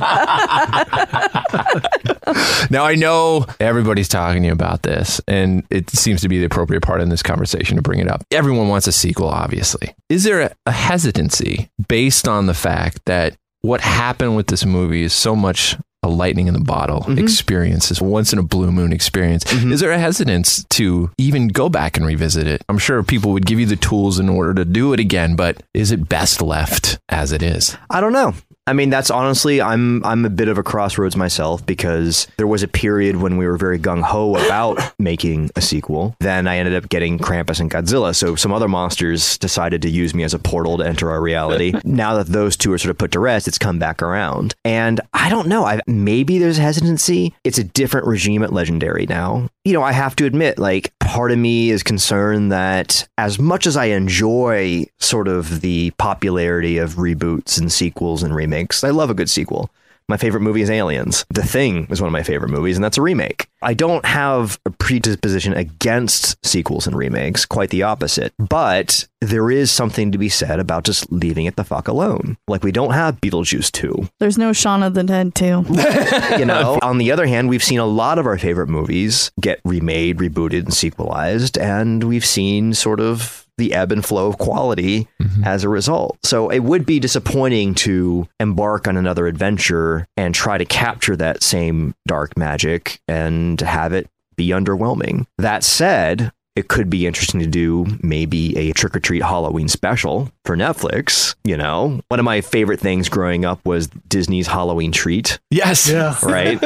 Now I know everybody's talking to you about this, and it seems to be the appropriate part in this conversation to bring it up. Everyone wants a sequel, obviously. Is there a, a hesitancy based on the fact that what happened with this movie is so much a lightning in the bottle mm-hmm. experience, this once in a blue moon experience? Mm-hmm. Is there a hesitance to even go back and revisit it? I'm sure people would give you the tools in order to do it again, but is it best left as it is? I don't know. I mean, that's honestly, I'm I'm a bit of a crossroads myself because there was a period when we were very gung ho about making a sequel. Then I ended up getting Krampus and Godzilla, so some other monsters decided to use me as a portal to enter our reality. now that those two are sort of put to rest, it's come back around, and I don't know. I maybe there's hesitancy. It's a different regime at Legendary now. You know, I have to admit, like part of me is concerned that as much as I enjoy sort of the popularity of reboots and sequels and remakes, I love a good sequel. My favorite movie is Aliens. The Thing is one of my favorite movies, and that's a remake. I don't have a predisposition against sequels and remakes, quite the opposite. But there is something to be said about just leaving it the fuck alone. Like, we don't have Beetlejuice 2. There's no Shaun of the Dead 2. You know, on the other hand, we've seen a lot of our favorite movies get remade, rebooted, and sequelized, and we've seen sort of the ebb and flow of quality mm-hmm. as a result. So it would be disappointing to embark on another adventure and try to capture that same dark magic and have it be underwhelming. That said, it could be interesting to do maybe a Trick 'r Treat Halloween special for Netflix. You know, one of my favorite things growing up was Disney's Halloween treat. Yes. Yeah. Right?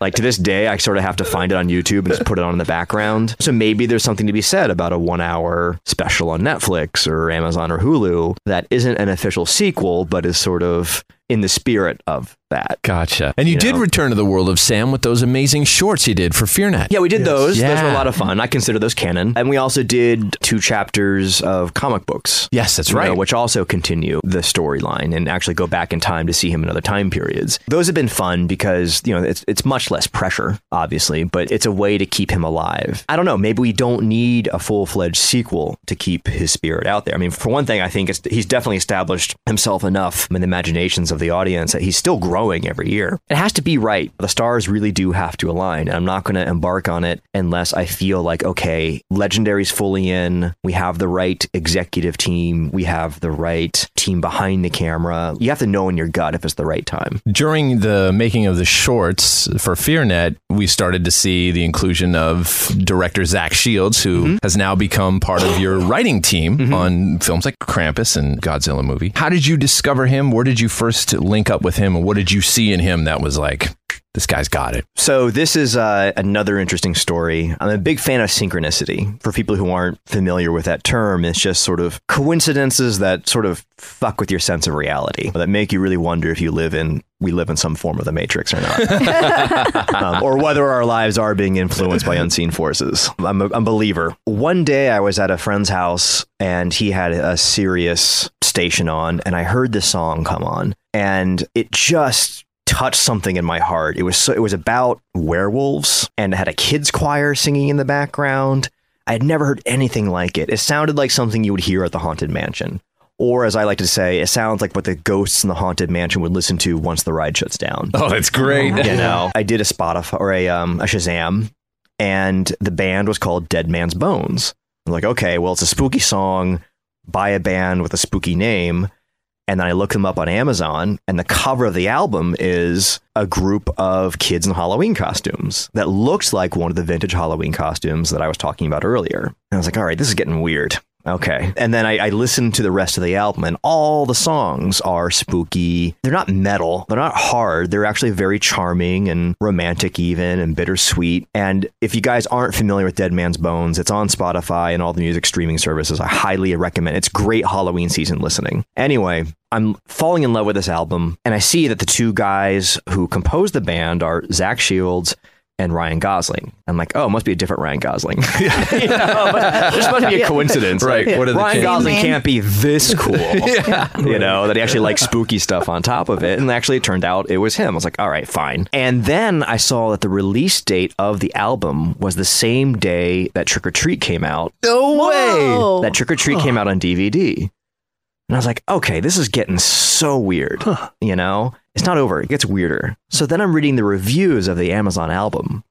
Like to this day, I sort of have to find it on YouTube and just put it on in the background. So maybe there's something to be said about a one hour special on Netflix or Amazon or Hulu that isn't an official sequel, but is sort of in the spirit of that. Gotcha. And you, You did know. return to the world of Sam with those amazing shorts you did for FearNet. Yeah, we did those. Those were a lot of fun. I consider those canon. And we also did two chapters of comic books. Yes, that's you know, right. which also continue the storyline and actually go back in time to see him in other time periods. Those have been fun because, you know, it's it's much less pressure, obviously, but it's a way to keep him alive. I don't know, maybe we don't need a full-fledged sequel to keep his spirit out there. I mean, for one thing, I think it's, he's definitely established himself enough in the imaginations of the audience that he's still growing every year. It has to be right. The stars really do have to align. And I'm not going to embark on it unless I feel like, okay, Legendary's fully in. We have the right executive team. We have the right team behind the camera. You have to know in your gut if it's the right time. During the making of the shorts for FearNet, we started to see the inclusion of director Zach Shields, who Mm-hmm. has now become part of your writing team on films like Krampus and Godzilla movie. How did you discover him? Where did you first link up with him? And what did you see in him that was like, this guy's got it? So this is uh, another interesting story. I'm a big fan of synchronicity. For people who aren't familiar with that term, it's just sort of coincidences that sort of fuck with your sense of reality, that make you really wonder if you live in we live in some form of the matrix or not, um, or whether our lives are being influenced by unseen forces. I'm a, I'm a believer. One day I was at a friend's house and he had a Sirius station on, and I heard this song come on, and it just touched something in my heart. It was so, it was about werewolves and it had a kids choir singing in the background. I had never heard anything like it. It sounded like something you would hear at the haunted mansion. Or as I like to say, it sounds like what the ghosts in the haunted mansion would listen to once the ride shuts down. Oh, that's great. You know, I did a Spotify or a um, a Shazam, and the band was called Dead Man's Bones. I'm like, okay, well, it's a spooky song by a band with a spooky name. And then I look them up on Amazon, and the cover of the album is a group of kids in Halloween costumes that looks like one of the vintage Halloween costumes that I was talking about earlier. And I was like, all right, this is getting weird. Okay. And then I, I listened to the rest of the album, and all the songs are spooky. They're not metal, they're not hard. They're actually very charming and romantic, even and bittersweet. And if you guys aren't familiar with Dead Man's Bones, it's on Spotify and all the music streaming services. I highly recommend it. It's great Halloween season listening. Anyway, I'm falling in love with this album, and I see that the two guys who composed the band are Zach Shields and Ryan Gosling. I'm like, oh, it must be a different Ryan Gosling. You know, but this must be a coincidence. Right. Like, What are Ryan chances? Gosling can't be this cool. You know, that he actually likes spooky stuff on top of it. And actually, it turned out it was him. I was like, all right, fine. And then I saw that the release date of the album was the same day that Trick 'r Treat came out. No Whoa. That Trick 'r Treat came out on DVD. And I was like, okay, this is getting so weird. You know, it's not over. It gets weirder. So then I'm reading the reviews of the Amazon album.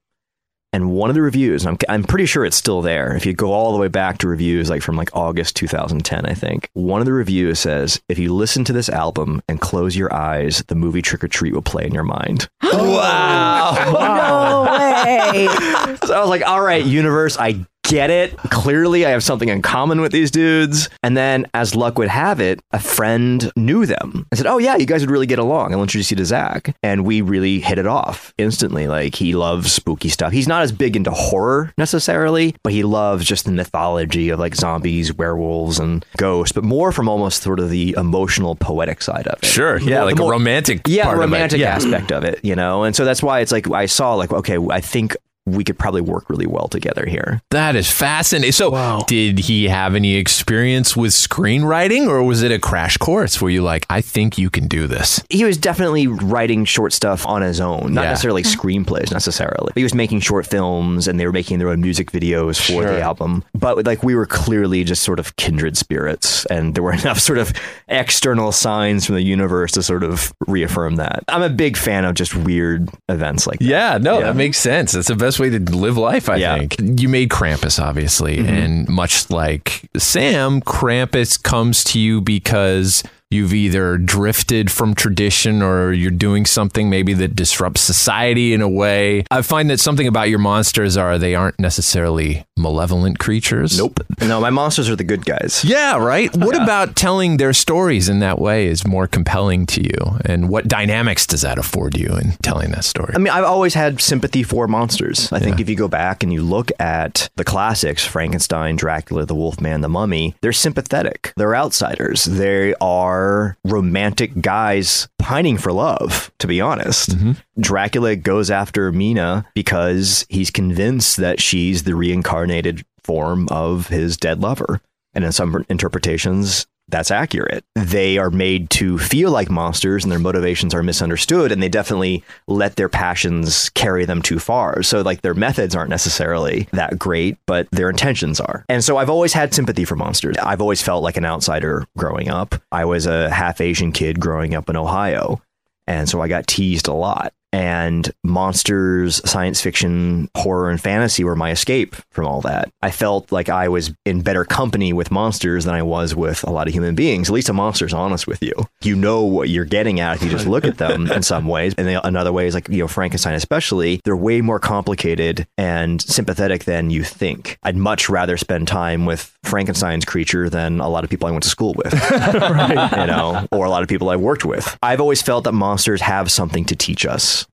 And one of the reviews, I'm, I'm pretty sure it's still there. If you go all the way back to reviews like from like August 2010, I think, one of the reviews says, if you listen to this album and close your eyes, the movie Trick 'r Treat will play in your mind. Oh, wow. No way. So I was like, all right, universe, I get it. Clearly, I have something in common with these dudes. And then, as luck would have it, a friend knew them and said, Oh, yeah, you guys would really get along. I'll introduce you to Zach. And we really hit it off instantly. Like, he loves spooky stuff. He's not as big into horror necessarily, but he loves just the mythology of like zombies, werewolves, and ghosts, but more from almost sort of the emotional, poetic side of it. Sure, yeah, More- like more- romantic yeah, part the of it. romantic aspect of it, you know? And so that's why it's like I saw like, okay, I think we could probably work really well together here. That is fascinating. So, did he have any experience with screenwriting, or was it a crash course where you like, I think you can do this? He was definitely writing short stuff on his own, not Yeah. necessarily screenplays necessarily. But He was making short films and they were making their own music videos for Sure. the album. But like we were clearly just sort of kindred spirits and there were enough sort of external signs from the universe to sort of reaffirm that. I'm a big fan of just weird events like that. Yeah, no, that makes sense. That's the best way to live life, I think. You made Krampus, obviously, Mm-hmm. and much like Sam, Krampus comes to you because you've either drifted from tradition or you're doing something maybe that disrupts society in a way. I find that something about your monsters are they aren't necessarily malevolent creatures. Nope. No, my monsters are the good guys. Yeah, right. What about telling their stories in that way is more compelling to you? And what dynamics does that afford you in telling that story? I mean, I've always had sympathy for monsters. I think if you go back and you look at the classics, Frankenstein, Dracula, the Wolfman, the Mummy, they're sympathetic. They're outsiders. They are romantic guys pining for love, to be honest. Mm-hmm. Dracula goes after Mina because he's convinced that she's the reincarnated form of his dead lover. And in some interpretations, that's accurate. They are made to feel like monsters and their motivations are misunderstood and they definitely let their passions carry them too far. So like their methods aren't necessarily that great, but their intentions are. And so I've always had sympathy for monsters. I've always felt like an outsider growing up. I was a half Asian kid growing up in Ohio. And so I got teased a lot. And monsters, science fiction, horror, and fantasy were my escape from all that. I felt like I was in better company with monsters than I was with a lot of human beings. At least a monster's honest with you. You know what you're getting at if you just look at them in some ways. And another way is like, you know, Frankenstein especially, they're way more complicated and sympathetic than you think. I'd much rather spend time with Frankenstein's creature than a lot of people I went to school with right. you know, or a lot of people I worked with. I've always felt that monsters have something to teach us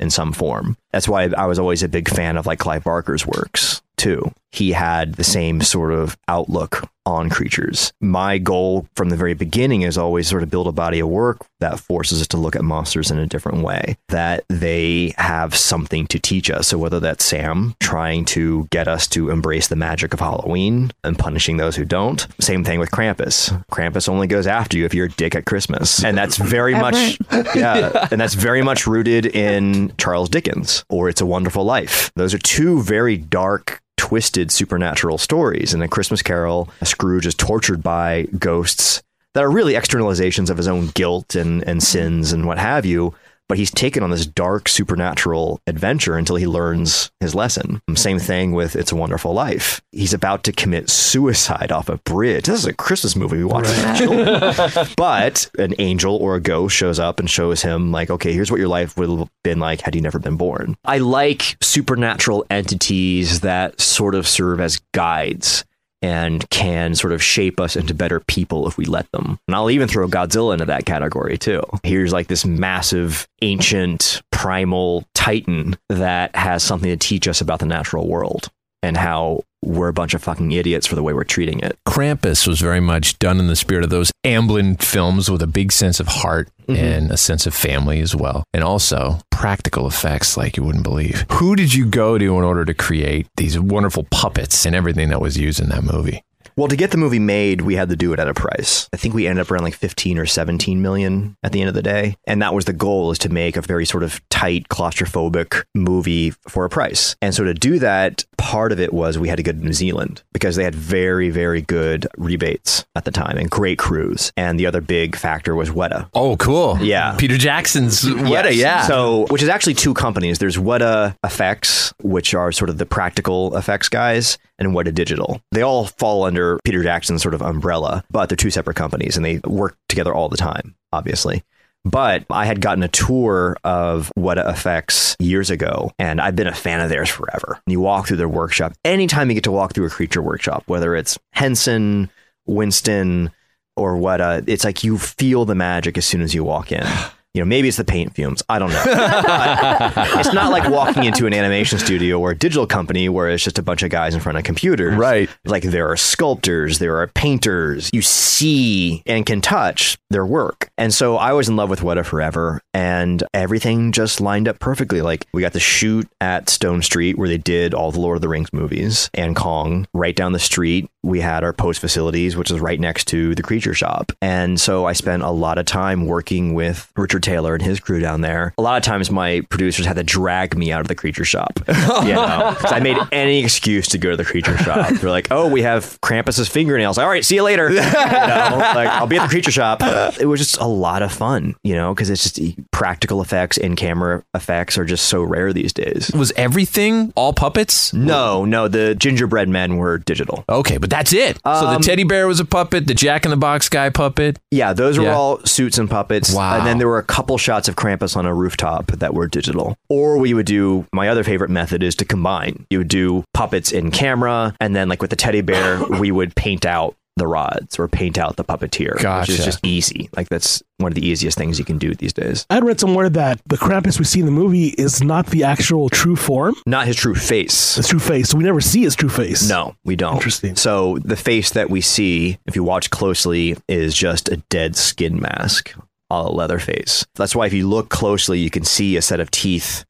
in some form. That's why I was always a big fan of like Clive Barker's works too. He had the same sort of outlook on creatures. My goal from the very beginning is always sort of build a body of work that forces us to look at monsters in a different way, that they have something to teach us. So whether that's Sam trying to get us to embrace the magic of Halloween and punishing those who don't. Same thing with Krampus. Krampus only goes after you if you're a dick at Christmas. And that's very much yeah, and that's very much rooted in Charles Dickens or It's a Wonderful Life. Those are two very dark twisted supernatural stories. And In A Christmas Carol, Scrooge is tortured by ghosts that are really externalizations of his own guilt and, and sins and what have you. But he's taken on this dark supernatural adventure until he learns his lesson. Same thing with It's a Wonderful Life. He's about to commit suicide off a bridge. This is a Christmas movie we watch children. but an angel or a ghost shows up and shows him, like, okay, here's what your life would have been like had you never been born. I like supernatural entities that sort of serve as guides and can sort of shape us into better people if we let them. And I'll even throw Godzilla into that category too. Here's like this massive, ancient, primal titan that has something to teach us about the natural world and how we're a bunch of fucking idiots for the way we're treating it. Krampus was very much done in the spirit of those Amblin films with a big sense of heart Mm-hmm. and a sense of family as well. And also practical effects like you wouldn't believe. Who did you go to in order to create these wonderful puppets and everything that was used in that movie? Well, to get the movie made, we had to do it at a price. I think we ended up around like 15 or 17 million at the end of the day. And that was the goal is to make a very sort of tight, claustrophobic movie for a price. And so to do that, part of it was we had to go to New Zealand because they had very, very good rebates at the time and great crews. And the other big factor was Weta. Oh, cool. Yeah. Peter Jackson's Weta, Yes. yeah. So, which is actually two companies. There's Weta Effects, which are sort of the practical effects guys, and Weta Digital. They all fall under Peter Jackson's sort of umbrella, but they're two separate companies and they work together all the time, obviously. But I had gotten a tour of Weta Effects years ago, and I've been a fan of theirs forever. You walk through their workshop. Anytime you get to walk through a creature workshop, whether it's Henson, Winston, or Weta, it's like you feel the magic as soon as you walk in. You know, maybe it's the paint fumes. I don't know. It's not like walking into an animation studio or a digital company where it's just a bunch of guys in front of computers. Right. Like there are sculptors, there are painters. You see and can touch their work. And so I was in love with Weta forever and everything just lined up perfectly. Like we got to shoot at Stone Street where they did all the Lord of the Rings movies and Kong. Right down the street, we had our post facilities, which is right next to the creature shop. And so I spent a lot of time working with Richard Taylor and his crew down there. A lot of times my producers had to drag me out of the creature shop. you know, I made any excuse to go to the creature shop. They're like, oh, we have Krampus's fingernails. All right, see you later. You know, like, I'll be at the creature shop. It was just a lot of fun, you know, because it's just practical effects in camera effects are just so rare these days. Was everything all puppets? No, no, the gingerbread men were digital. Okay, but that's it. so the Um, teddy bear was a puppet, the Jack in the Box guy puppet. Yeah, those were Yeah. all suits and puppets. Wow. And then there were a couple shots of Krampus on a rooftop that were digital. Or we would do my other favorite method is to combine. You would do puppets in camera, and then like with the teddy bear, we would paint out the rods or paint out the puppeteer, which is just easy. Like that's one of the easiest things you can do these days. I'd read somewhere that the Krampus we see in the movie is not the actual true form, Not his true face. his true face. So we never see his true face. No, we don't. Interesting. So the face that we see, if you watch closely, is just a dead skin mask, a leather face. That's why if you look closely, you can see a set of teeth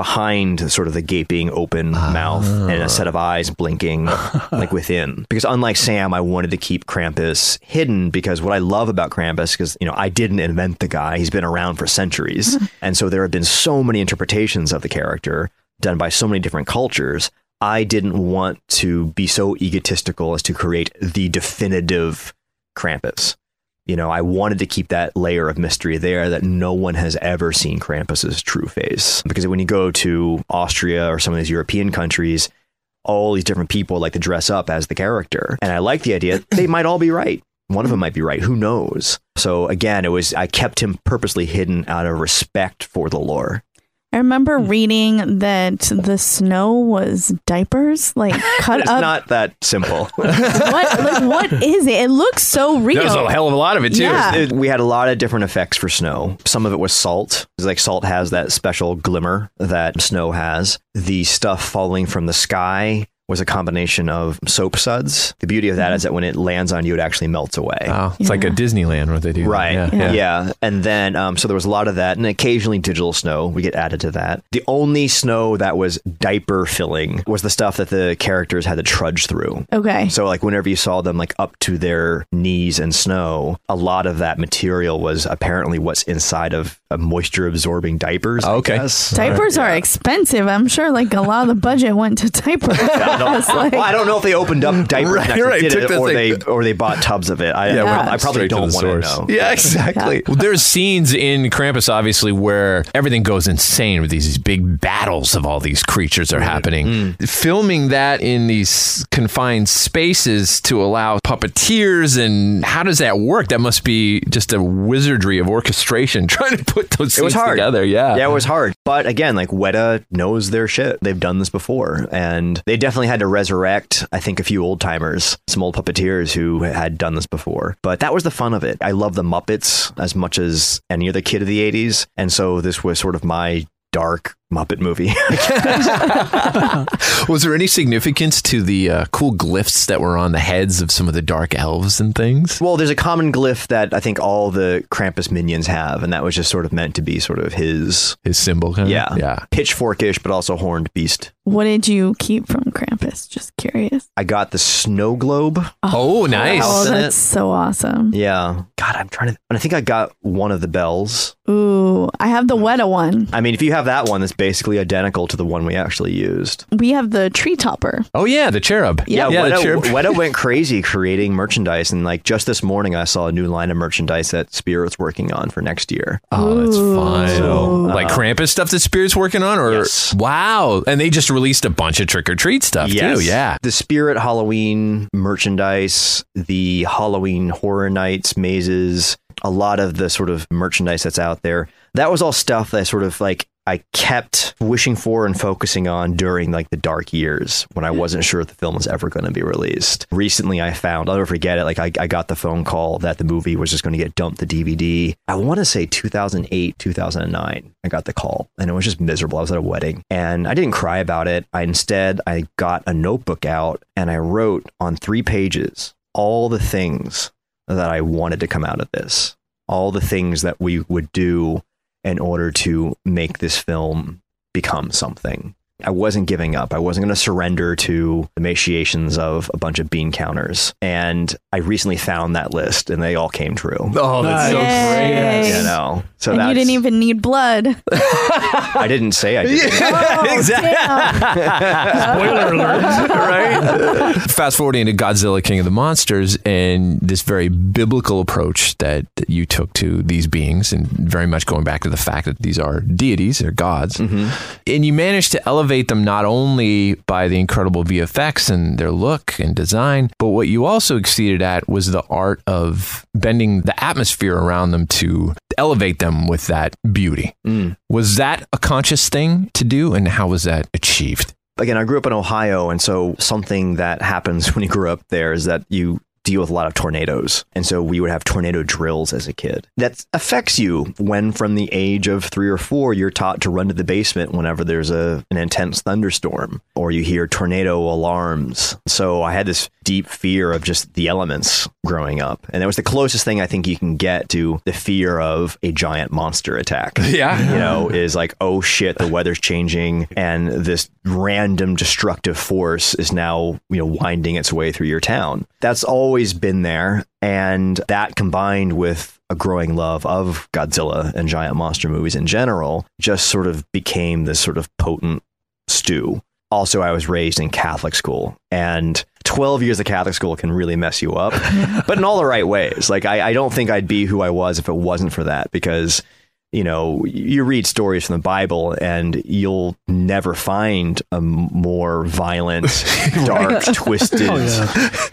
behind sort of the gaping open ah. mouth and a set of eyes blinking like within. Because unlike Sam, I wanted to keep Krampus hidden because what I love about Krampus because you know I didn't invent the guy; he's been around for centuries, and so there have been so many interpretations of the character done by so many different cultures. I didn't want to be so egotistical as to create the definitive Krampus. You know, I wanted to keep that layer of mystery there that no one has ever seen Krampus's true face. Because when you go to Austria or some of these European countries, all these different people like to dress up as the character. And I like the idea they might all be right. One of them might be right. Who knows? So again, it was I kept him purposely hidden out of respect for the lore. I remember hmm. reading that the snow was diapers, like cut up. It's up. not that simple. what, like, what is it? It looks so real. There's a hell of a lot of it too. Yeah. It- we had a lot of different effects for snow. Some of it was salt. It's like salt has that special glimmer that snow has. The stuff falling from the sky was a combination of soap suds. The beauty of that is that when it lands on you, it actually melts away. Wow, it's like a Disneyland what they do. Right. Yeah. Yeah. yeah. And then, um, so there was a lot of that, and occasionally digital snow we get added to that. The only snow that was diaper filling was the stuff that the characters had to trudge through. Okay. So, like, whenever you saw them like up to their knees in snow, a lot of that material was apparently what's inside of moisture absorbing diapers. I Okay. guess. Diapers are expensive. I'm sure like a lot of the budget went to diapers. It's like- Well, I don't know if they opened up diapers Right, next right, took it, the or thing- they or they bought tubs of it. I, Yeah, I, went I probably don't the want to know. Yeah, exactly. Well, there's scenes in Krampus, obviously, where everything goes insane with these, these big battles of all these creatures are mm. happening. Mm. Filming that in these confined spaces to allow puppeteers and how does that work? That must be just a wizardry of orchestration trying to put those It was hard. together. Yeah. Yeah, it was hard. But again, like Weta knows their shit. They've done this before. And they definitely had to resurrect, I think, a few old timers, some old puppeteers who had done this before. But that was the fun of it. I love the Muppets as much as any other kid of the 80s. And so this was sort of my dark Muppet movie. Was there any significance to the uh, cool glyphs that were on the heads of some of the dark elves and things? well, there's a common glyph that I think all the Krampus minions have. And that was just sort of meant to be sort of his, His symbol, kind of? yeah, Yeah. pitchforkish, but also horned beast. what did you keep from Krampus? Just curious. I got the snow globe. Oh, nice. Oh, that's so awesome. Yeah. God, I'm trying to. And I think I got one of the bells. Ooh, I have the Weta one. I mean, if you have that one, that's basically identical to the one we actually used. We have the tree topper. Oh, yeah, the cherub. Yeah. yeah the Weta, cherub. Weta went crazy creating merchandise. And like just this morning, I saw a new line of merchandise that Spirit's working on for next year. Oh, that's fun. So, like uh, Krampus stuff that Spirit's working on, or Yes. wow! And they just released a bunch of Trick 'r Treat stuff too. Yeah, The Spirit Halloween merchandise, the Halloween Horror Nights mazes, a lot of the sort of merchandise that's out there. That was all stuff that sort of like I kept wishing for and focusing on during like the dark years when I hmm. wasn't sure if the film was ever going to be released. Recently, I found, I'll never forget it, like I, I got the phone call that the movie was just going to get dumped the DVD. I want to say 2008, 2009. I got the call and it was just miserable. I was at a wedding and I didn't cry about it. I instead, I got a notebook out and I wrote on three pages all the things that I wanted to come out of this, all the things that we would do in order to make this film become something. I wasn't giving up. I wasn't going to surrender to the emaciations of a bunch of bean counters. And I recently found that list and they all came true. Oh, that's so Yay. great. You know, so and you didn't even need blood. I didn't say I did. Oh, damn. Spoiler alert. right? Fast forwarding to Godzilla King of the Monsters and this very biblical approach that you took to these beings, and very much going back to the fact that these are deities, they're gods. Mm-hmm. And you managed to elevate them not only by the incredible VFX and their look and design, but what you also exceeded at was the art of bending the atmosphere around them to elevate them with that beauty. Mm. Was that a conscious thing to do, and how was that achieved? again, I grew up in Ohio, and so something that happens when you grew up there is that you deal with a lot of tornadoes. And so we would have tornado drills as a kid. That affects you when from the age of 3 or 4 you're taught to run to the basement whenever there's a an intense thunderstorm or you hear tornado alarms. So I had this deep fear of just the elements growing up. And that was the closest thing I think you can get to the fear of a giant monster attack Yeah. you know, is like, oh shit, the weather's changing and this random destructive force is now, you know, winding its way through your town. That's always been there. And that combined with a growing love of Godzilla and giant monster movies in general just sort of became this sort of potent stew. Also, I was raised in Catholic school, and 12 years of Catholic school can really mess you up, but in all the right ways. Like, I, I don't think I'd be who I was if it wasn't for that, because you know, you read stories from the Bible and you'll never find a more violent, dark, twisted, Oh,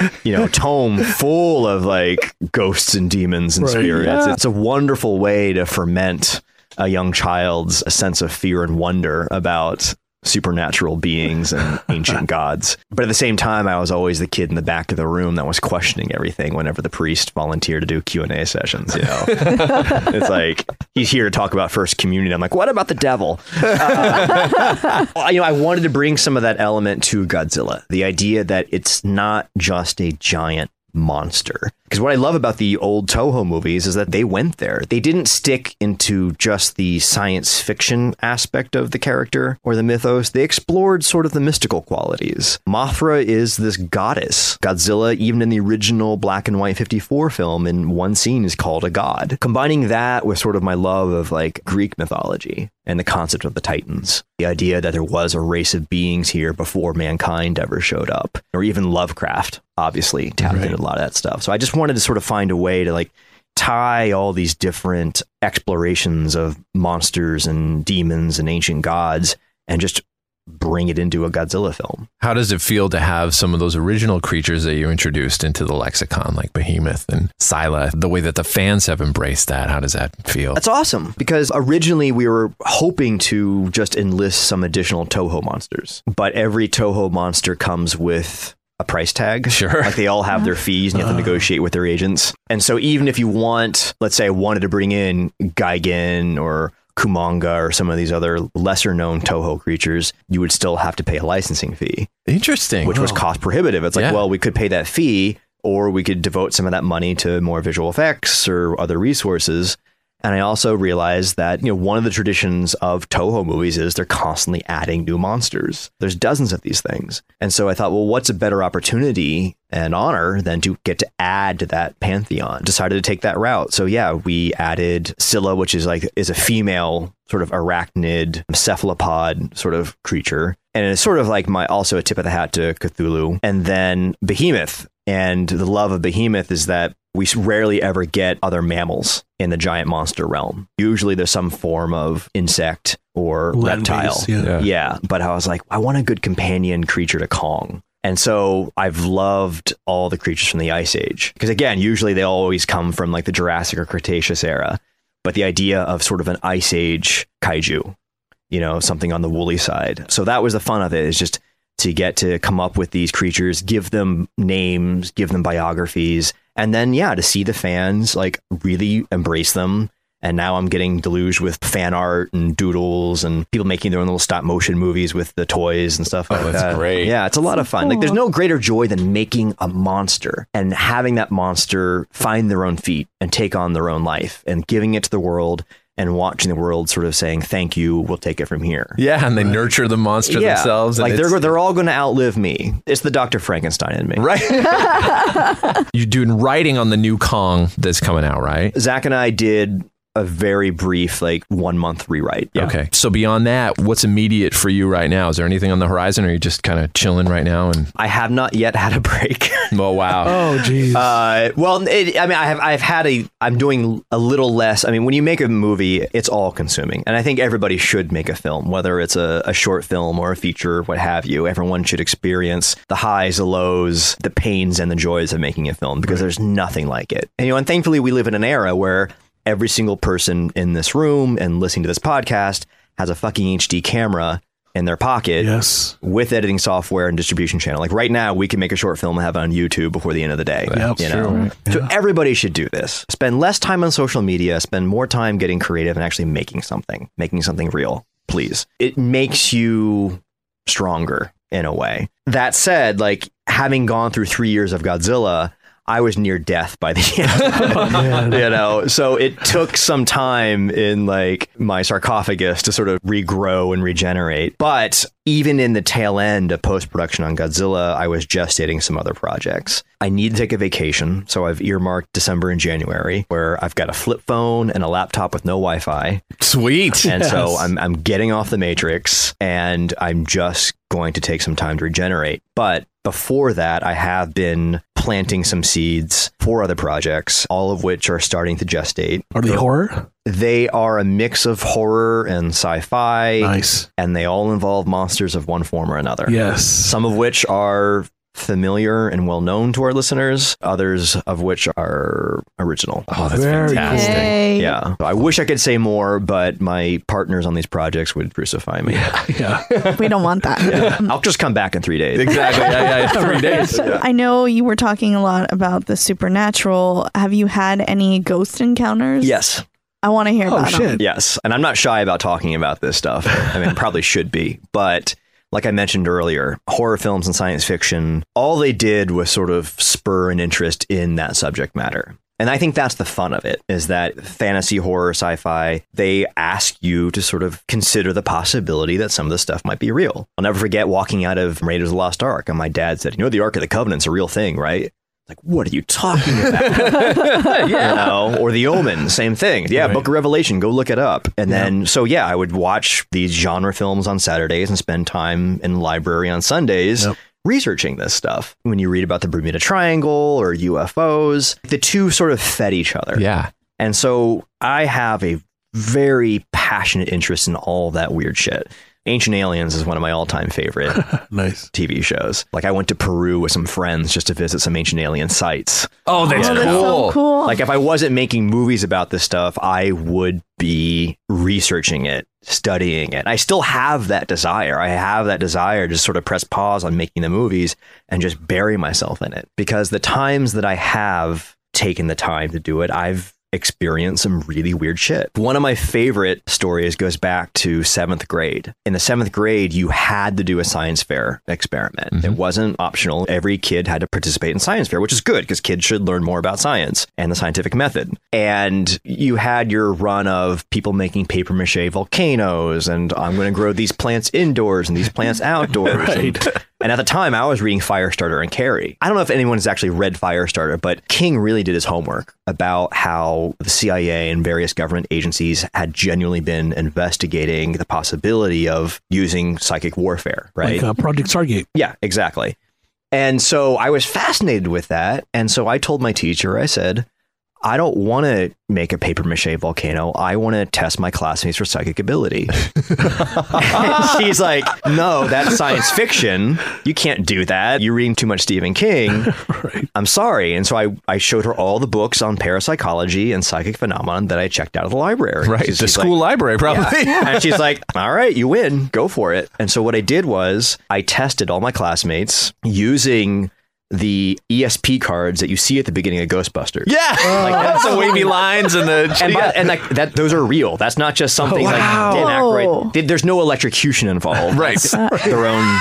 yeah. you know, tome full of like ghosts and demons and Right. spirits. Yeah. It's a wonderful way to ferment a young child's sense of fear and wonder about supernatural beings and ancient gods. But at the same time, I was always the kid in the back of the room that was questioning everything whenever the priest volunteered to do Q&A sessions, you know. it's like he's here to talk about first communion. I'm like, what about the devil? Uh, you know, I wanted to bring some of that element to Godzilla. The idea that it's not just a giant monster. Because what I love about the old Toho movies is that they went there. They didn't stick into just the science fiction aspect of the character or the mythos. They explored sort of the mystical qualities. Mothra is this goddess. Godzilla, even in the original black and white 54 film, in one scene is called a god. Combining that with sort of my love of like Greek mythology and the concept of the Titans. The idea that there was a race of beings here before mankind ever showed up, or even Lovecraft, obviously tapped into a lot of that stuff. So I just wanted to sort of find a way to like tie all these different explorations of monsters and demons and ancient gods and just bring it into a Godzilla film. How does it feel to have some of those original creatures that you introduced into the lexicon, like Behemoth and Scylla? The way that the fans have embraced that, how does that feel? That's awesome because originally we were hoping to just enlist some additional Toho monsters, but every Toho monster comes with a price tag. Sure. Like they all have their fees and you have to uh-huh. negotiate with their agents. And so even if you want, let's say I wanted to bring in Gigan or Kumonga or some of these other lesser known Toho creatures, you would still have to pay a licensing fee Interesting. which was cost prohibitive. It's like, Yeah. well, we could pay that fee, or we could devote some of that money to more visual effects or other resources. And I also realized that you know one of the traditions of Toho movies is they're constantly adding new monsters. There's dozens of these things, and so I thought, well, what's a better opportunity and honor than to get to add to that pantheon? Decided to take that route. So yeah, we added Scylla, which is like is a female sort of arachnid cephalopod sort of creature, and it's sort of like my also a tip of the hat to Cthulhu, and then Behemoth. And the love of Behemoth is that we rarely ever get other mammals in the giant monster realm. Usually there's some form of insect or reptile. Land-based, yeah. yeah. But I was like, I want a good companion creature to Kong. And so I've loved all the creatures from the Ice Age. Because again, usually they always come from like the Jurassic or Cretaceous era. But the idea of sort of an Ice Age kaiju, you know, something on the woolly side. So that was the fun of it, is just to get to come up with these creatures, give them names, give them biographies, and then, yeah, to see the fans like really embrace them and now I'm getting deluged with fan art and doodles and people making their own little stop motion movies with the toys and stuff oh, like that's that. great. Yeah, it's a lot of fun. Like, there's no greater joy than making a monster and having that monster find their own feet and take on their own life and giving it to the world and watching the world sort of saying, "Thank you, we'll take it from here." Yeah, and they nurture the monster Yeah, themselves. and like they're they're all going to outlive me. It's the Doctor Frankenstein in me. right. You're doing writing on the new Kong that's coming out, right? Zach and I did a very brief, like one month rewrite. Yeah. Okay. So beyond that, what's immediate for you right now? Is there anything on the horizon, or are you just kind of chilling right now? And I have not yet had a break. oh wow, Oh, geez. Uh, well, it, I mean, I have I've had a I'm doing a little less. I mean, when you make a movie, it's all consuming, and I think everybody should make a film, whether it's a, a short film or a feature, what have you. Everyone should experience the highs, the lows, the pains, and the joys of making a film because there's nothing like it. And you know, and thankfully, we live in an era where every single person in this room and listening to this podcast has a fucking HD camera in their pocket yes. with editing software and distribution channel. Like right now, we can make a short film and have it on YouTube before the end of the day. Yep, you true, know, right. so everybody should do this. Spend less time on social media. Spend more time getting creative and actually making something, making something real. Please, it makes you stronger in a way. That said, like having gone through three years of Godzilla. I was near death by the end, you know. So it took some time in like my sarcophagus to sort of regrow and regenerate. But even in the tail end of post production on Godzilla, I was gestating some other projects. I need to take a vacation, so I've earmarked December and January, where I've got a flip phone and a laptop with no Wi-Fi. sweet. And so I'm I'm getting off the matrix and I'm just going to take some time to regenerate. But before that, I have been planting some seeds for other projects, all of which are starting to gestate. Are they horror? They are a mix of horror and sci-fi, Nice. and they all involve monsters of one form or another. Yes. Some of which are familiar and well known to our listeners, others of which are original. oh, that's Very fantastic. Hey. Yeah. I wish I could say more, but my partners on these projects would crucify me. Yeah. We don't want that. I'll just come back in three days. Exactly. Yeah, yeah. Three days. I know you were talking a lot about the supernatural. Have you had any ghost encounters? Yes. I want to hear Oh about them. shit. Yes. And I'm not shy about talking about this stuff. I mean, probably should be. But like I mentioned earlier, horror films and science fiction, all they did was sort of spur an interest in that subject matter. And I think that's the fun of it is that fantasy, horror, sci fi, they ask you to sort of consider the possibility that some of the stuff might be real. I'll never forget walking out of Raiders of the Lost Ark and my dad said, You know, the Ark of the Covenant's a real thing, right? Like, what are you talking about? you know, or The Omen, same thing. Yeah, Book of Revelation, go look it up. And then, so yeah, I would watch these genre films on Saturdays and spend time in the library on Sundays Yep. researching this stuff. When you read about the Bermuda Triangle or UFOs, the two sort of fed each other. Yeah. And so I have a very passionate interest in all that weird shit. Ancient Aliens is one of my all-time favorite Nice. TV shows. Like I went to Peru with some friends just to visit some ancient alien sites. Oh, that's Oh, that's cool. so cool. Like if I wasn't making movies about this stuff, I would be researching it, studying it. I still have that desire. I have that desire to sort of press pause on making the movies and just bury myself in it. Because the times that I have taken the time to do it, I've experienced some really weird shit. One of my favorite stories goes back to seventh grade. In the seventh grade, you had to do a science fair experiment. It mm-hmm. wasn't optional. Every kid had to participate in science fair, which is good because kids should learn more about science and the scientific method. And you had your run of people making paper mache volcanoes, and I'm going to grow these plants indoors and these plants outdoors. and, and at the time, I was reading Firestarter and Carrie. I don't know if anyone has actually read Firestarter, but King really did his homework about how the CIA and various government agencies had genuinely been investigating the possibility of using psychic warfare, right? Like uh, Project Stargate. Yeah, exactly. And so I was fascinated with that. And so I told my teacher, I said, I don't want to make a paper mache volcano. I want to test my classmates for psychic ability. She's like, no, that's science fiction. You can't do that. You're reading too much Stephen King. I'm sorry. And so I, I showed her all the books on parapsychology and psychic phenomenon that I checked out of the library. Right. She's- The she's school like- library, probably. Yeah. and she's like, all right, you win. Go for it. And so what I did was I tested all my classmates using the ESP cards that you see at the beginning of Ghostbusters. Yeah. Like oh. That's the wavy lines and the. and, by, and like that, those are real. That's not just something Wow. like Dan Aykroyd. Th- There's no electrocution involved. Right. It's their own.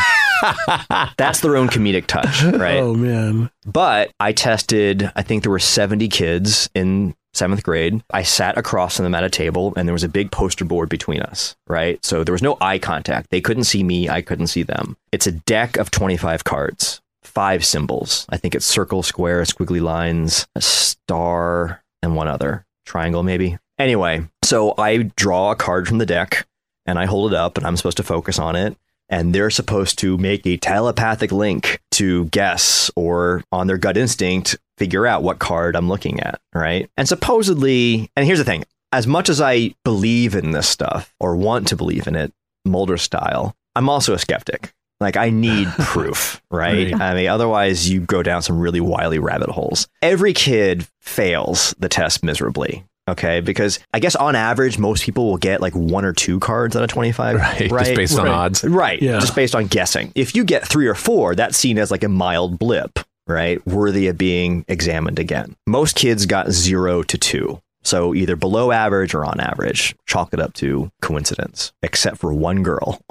that's their own comedic touch, right? Oh man. But I tested. I think there were 70 kids in seventh grade. I sat across from them at a table, and there was a big poster board between us. Right. So there was no eye contact. They couldn't see me. I couldn't see them. It's a deck of 25 cards. Five symbols. I think it's circle, square, squiggly lines, a star, and one other triangle, maybe. Anyway, so I draw a card from the deck and I hold it up and I'm supposed to focus on it. And they're supposed to make a telepathic link to guess or on their gut instinct figure out what card I'm looking at. Right. And supposedly, and here's the thing as much as I believe in this stuff or want to believe in it, Mulder style, I'm also a skeptic. Like I need proof, right? Right. I mean, otherwise you go down some really wily rabbit holes. Every kid fails the test miserably. Okay, because I guess on average most people will get like one or two cards out of twenty five, Right. right? Just based on Right. odds. Right. Yeah. Just based on guessing. If you get three or four, that's seen as like a mild blip, right? Worthy of being examined again. Most kids got zero to two. So either below average or on average. Chalk it up to coincidence, except for one girl.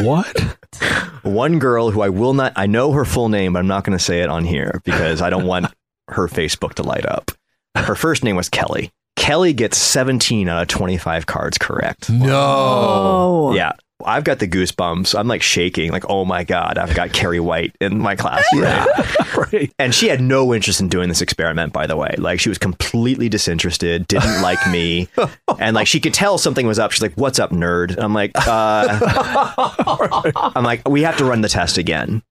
What? one girl who I will not, I know her full name, but I'm not going to say it on here because I don't want her Facebook to light up. Her first name was Kelly. Kelly gets 17 out of 25 cards correct. No. Oh. Yeah. I've got the goosebumps. I'm like shaking, like, oh my God, I've got Carrie White in my class. Right? right. And she had no interest in doing this experiment, by the way. Like, she was completely disinterested, didn't like me. And like, she could tell something was up. She's like, what's up, nerd? And I'm like, uh, I'm like, we have to run the test again.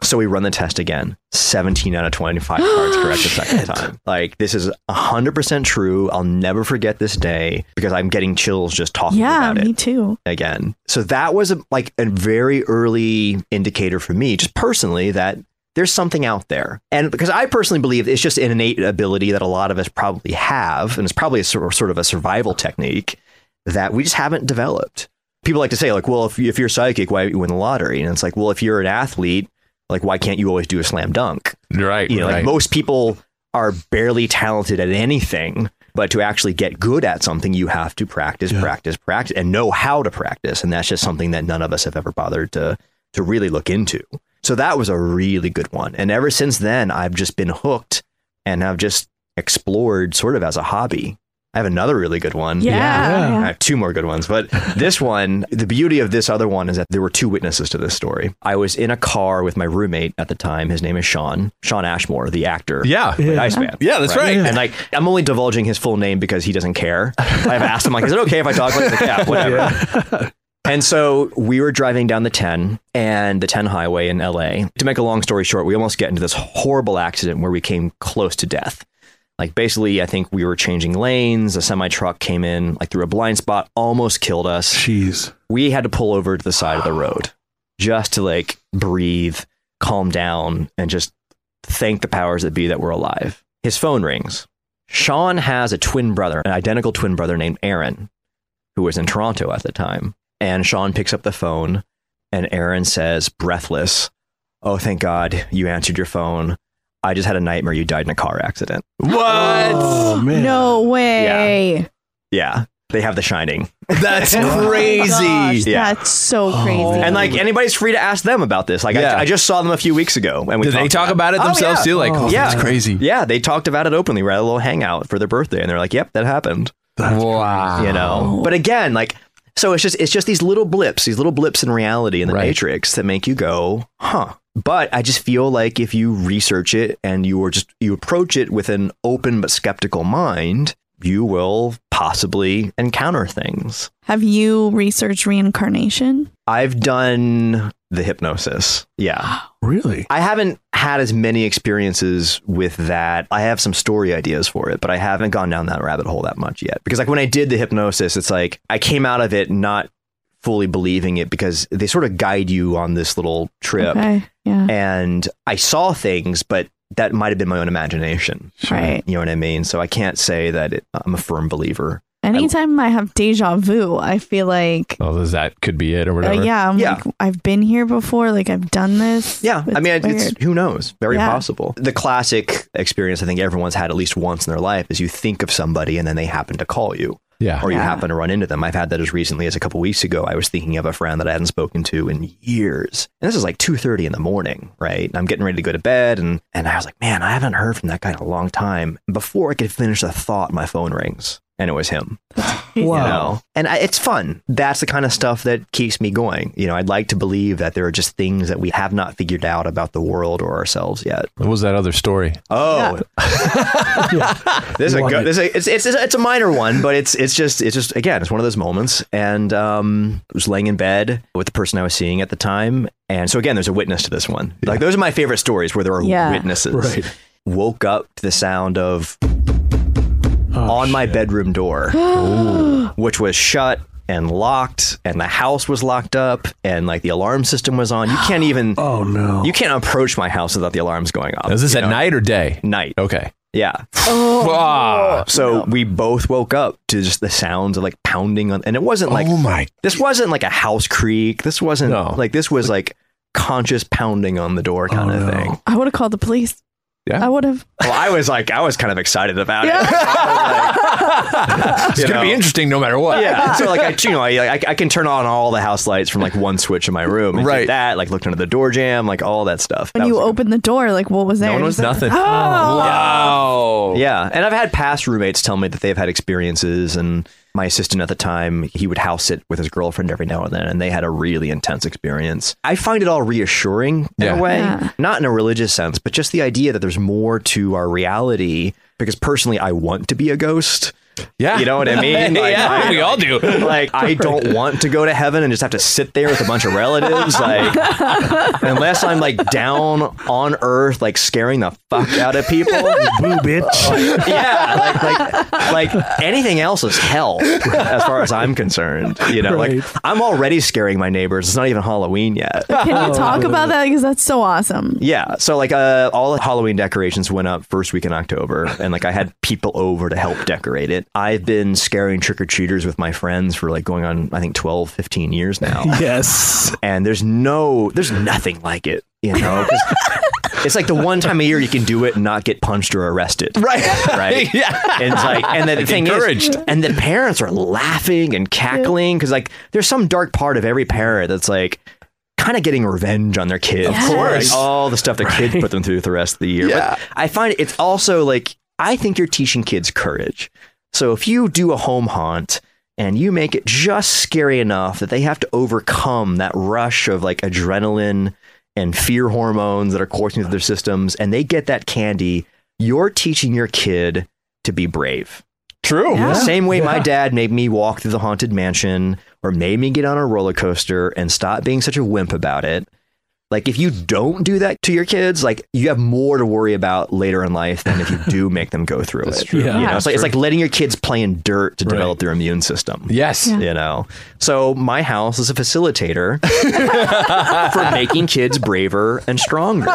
So we run the test again. 17 out of 25 cards correct the second time. Like, this is 100% true. I'll never forget this day because I'm getting chills just talking Yeah, about it Yeah, me too. again. So that was a, like a very early indicator for me, just personally, that there's something out there. And because I personally believe it's just an innate ability that a lot of us probably have, and it's probably a sort sort of a survival technique that we just haven't developed. People like to say, like, well, if, if you're psychic, why don't you win the lottery? And it's like, well, if you're an athlete, like, why can't you always do a slam dunk? Right. You know, right. like most people are barely talented at anything, but to actually get good at something, you have to practice, Yeah. practice, practice, and know how to practice. And that's just something that none of us have ever bothered to to really look into. So that was a really good one. And ever since then, I've just been hooked and have just explored sort of as a hobby. I have another really good one. Yeah. Yeah. I have two more good ones, but this one, the beauty of this other one is that there were two witnesses to this story. I was in a car with my roommate at the time. His name is Shawn, Shawn Ashmore, the actor. yeah. Played Yeah. Iceman. Yeah, that's right. And like, I'm only divulging his full name because he doesn't care. I've asked him, like, is it okay if I talk like, yeah, whatever. And so we were driving down the 10 and the 10 highway in LA. To make a long story short, we almost get into this horrible accident where we came close to death. Like basically, I think we were changing lanes. A semi truck came in like through a blind spot, almost killed us. Jeez. We had to pull over to the side of the road just to like breathe, calm down, and just thank the powers that be that we're alive. His phone rings. Shawn has a twin brother, an identical twin brother named Aaron, who was in Toronto at the time. And Shawn picks up the phone, and Aaron says, breathless, Oh, thank God you answered your phone. I just had a nightmare you died in a car accident. What? Oh, oh man. No way. Yeah, they have the shining. That's Oh crazy. gosh, Yeah. That's so oh. crazy. And like anybody's free to ask them about this. Like Yeah. I, I just saw them a few weeks ago, and we Did they talk about it Oh, themselves yeah. too? Like, oh, Yeah. that's crazy. Yeah, they talked about it openly. We had a little hangout for their birthday, and they're like, "Yep, that happened." That's wow. You know. But again, like, so it's just it's just these little blips, these little blips in reality in the Right. matrix that make you go, "Huh." But I just feel like if you research it and you are just you approach it with an open but skeptical mind, you will possibly encounter things. Have you researched reincarnation? I've done the hypnosis. Yeah. Really? I haven't had as many experiences with that. I have some story ideas for it, but I haven't gone down that rabbit hole that much yet. Because like when I did the hypnosis, it's like I came out of it not fully believing it because they sort of guide you on this little trip. Okay. Yeah. And I saw things, but that might have been my own imagination. Right. You know what I mean? So I can't say that it, I'm a firm believer. Anytime I have deja vu, I feel like, Oh, that could be it or uh, whatever. yeah, I'm Yeah. like, I've been here before. Like, I've done this. Yeah, I mean, it's, who knows? Very Yeah. possible. The classic experience I think everyone's had at least once in their life is you think of somebody and then they happen to call you. Yeah. Or you Yeah. happen to run into them. I've had that as recently as a couple weeks ago. I was thinking of a friend that I hadn't spoken to in years. And this is like 2.30 in the morning, right? I'm getting ready to go to bed and, and I was like, man, I haven't heard from that guy in a long time. Before I could finish the thought, my phone rings. And it was him. You know? And I, it's fun. That's the kind of stuff that keeps me going. You know, I'd like to believe that there are just things that we have not figured out about the world or ourselves yet. What was that other story? Oh, this is a Love good. This is a, it's, it's it's a minor one, but it's it's just it's just again it's one of those moments. And um, I was laying in bed with the person I was seeing at the time, and so again, there's a witness to this one. Like those are my favorite stories where there are Yeah. witnesses. Right. Woke up to the sound of Oh, on my bedroom door, which was shut and locked, and the house was locked up, and like the alarm system was on. You can't even. Oh no. You can't approach my house without the alarms going off. Is this at know? night or day? Night. Okay. Yeah. Ah. So we both woke up to just the sounds of like pounding on, and it wasn't like oh my. this wasn't like a house creak. This wasn't No. like this was like conscious pounding on the door kind Oh, of no. thing. I would have called the police. Yeah. I would have. Well, I was like, I was kind of excited about it. It's gonna be interesting no matter what. Yeah. So like, I, you know, I, I, I can turn on all the house lights from like one switch in my room. And did Right. That like looked under the door jamb, like all that stuff. When That you was- opened the door, like, what was there? No one was Just like, Nothing. Oh, Wow. Yeah, and I've had past roommates tell me that they've had experiences, and my assistant at the time, he would house sit with his girlfriend every now and then, and they had a really intense experience. I find it all reassuring in Yeah. a way, Yeah. not in a religious sense, but just the idea that there's more to our reality. Because personally, I want to be a ghost. Yeah. You know what I mean? Like, yeah, I- we all do. Like, I don't want to go to heaven and just have to sit there with a bunch of relatives. Like, unless I'm like down on earth, like scaring the fuck out of people. Boo, bitch. yeah, like, like like anything else is hell as far as I'm concerned. You know, Right. like I'm already scaring my neighbors. It's not even Halloween yet. Can you talk about that? Because that's so awesome. Yeah, so like uh, all the Halloween decorations went up first week in October, and like I had people over to help decorate it. I've been scaring trick or treaters with my friends for like going on I think 12, 15 years now. yes. and there's no there's nothing like it you know? it's like the one time a year you can do it and not get punched or arrested Right. right yeah. and it's like and the Like thing encouraged. is and the parents are laughing and cackling because like there's some dark part of every parent that's like kind of getting revenge on their kids Of course. Like, all the stuff their kids put them through the rest of the year Yeah. but i find it's also like i think you're teaching kids courage so if you do a home haunt and you make it just scary enough that they have to overcome that rush of like adrenaline and fear hormones that are coursing through their systems and they get that candy, you're teaching your kid to be brave. True. Yeah. Same way my dad made me walk through the haunted mansion or made me get on a roller coaster and stop being such a wimp about it. Like if you don't do that to your kids, like you have more to worry about later in life than if you do make them go through That's it. true. Yeah. You know, it's like it's like letting your kids play in dirt to Right. develop their immune system. Yes. Yeah. You know, so my house is a facilitator for making kids braver and stronger.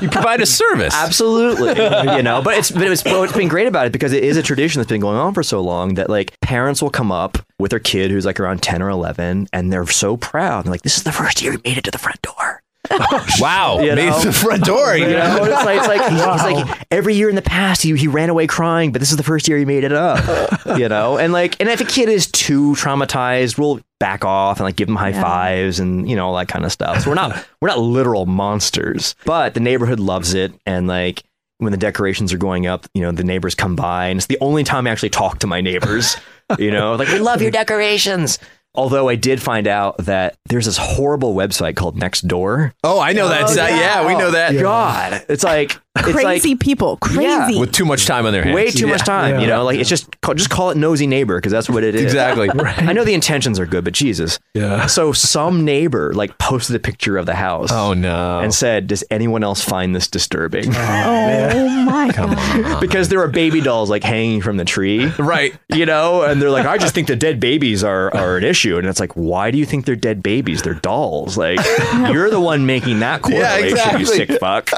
You provide a service. Absolutely, you know. But it's but it's what's been great about it because it is a tradition that's been going on for so long that like parents will come up with their kid who's like around ten or eleven, and they're so proud. They're like, "This is the first year we made it to the front door." Wow. You Made know? the front door. You know, it's like, it's like he's, he's like every year in the past he, he ran away crying, but this is the first year he made it up. You know, and like and if a kid is too traumatized, we'll back off and like give them high Yeah. fives and you know all that kind of stuff. So we're not we're not literal monsters, but the neighborhood loves it and like. When the decorations are going up, you know, the neighbors come by, and it's the only time I actually talk to my neighbors. You know, like, we love your decorations. Although I did find out that there's this horrible website called Nextdoor. Oh, I know that. Oh, site. yeah, we know that. God, it's like It's Crazy people. Crazy. With too much time on their hands. Way too much Yeah. time, you know. Like it's just call, just call it nosy neighbor because that's what it is. Exactly. Right. I know the intentions are good, but Jesus. Yeah. So some neighbor like posted a picture of the house. Oh no. And said, "Does anyone else find this disturbing?" oh, oh my god. because there are baby dolls like hanging from the tree, right. you know, and they're like, "I just think the dead babies are are an issue," and it's like, why do you think they're dead babies? They're dolls. Like you're the one making that correlation, exactly. you sick fuck.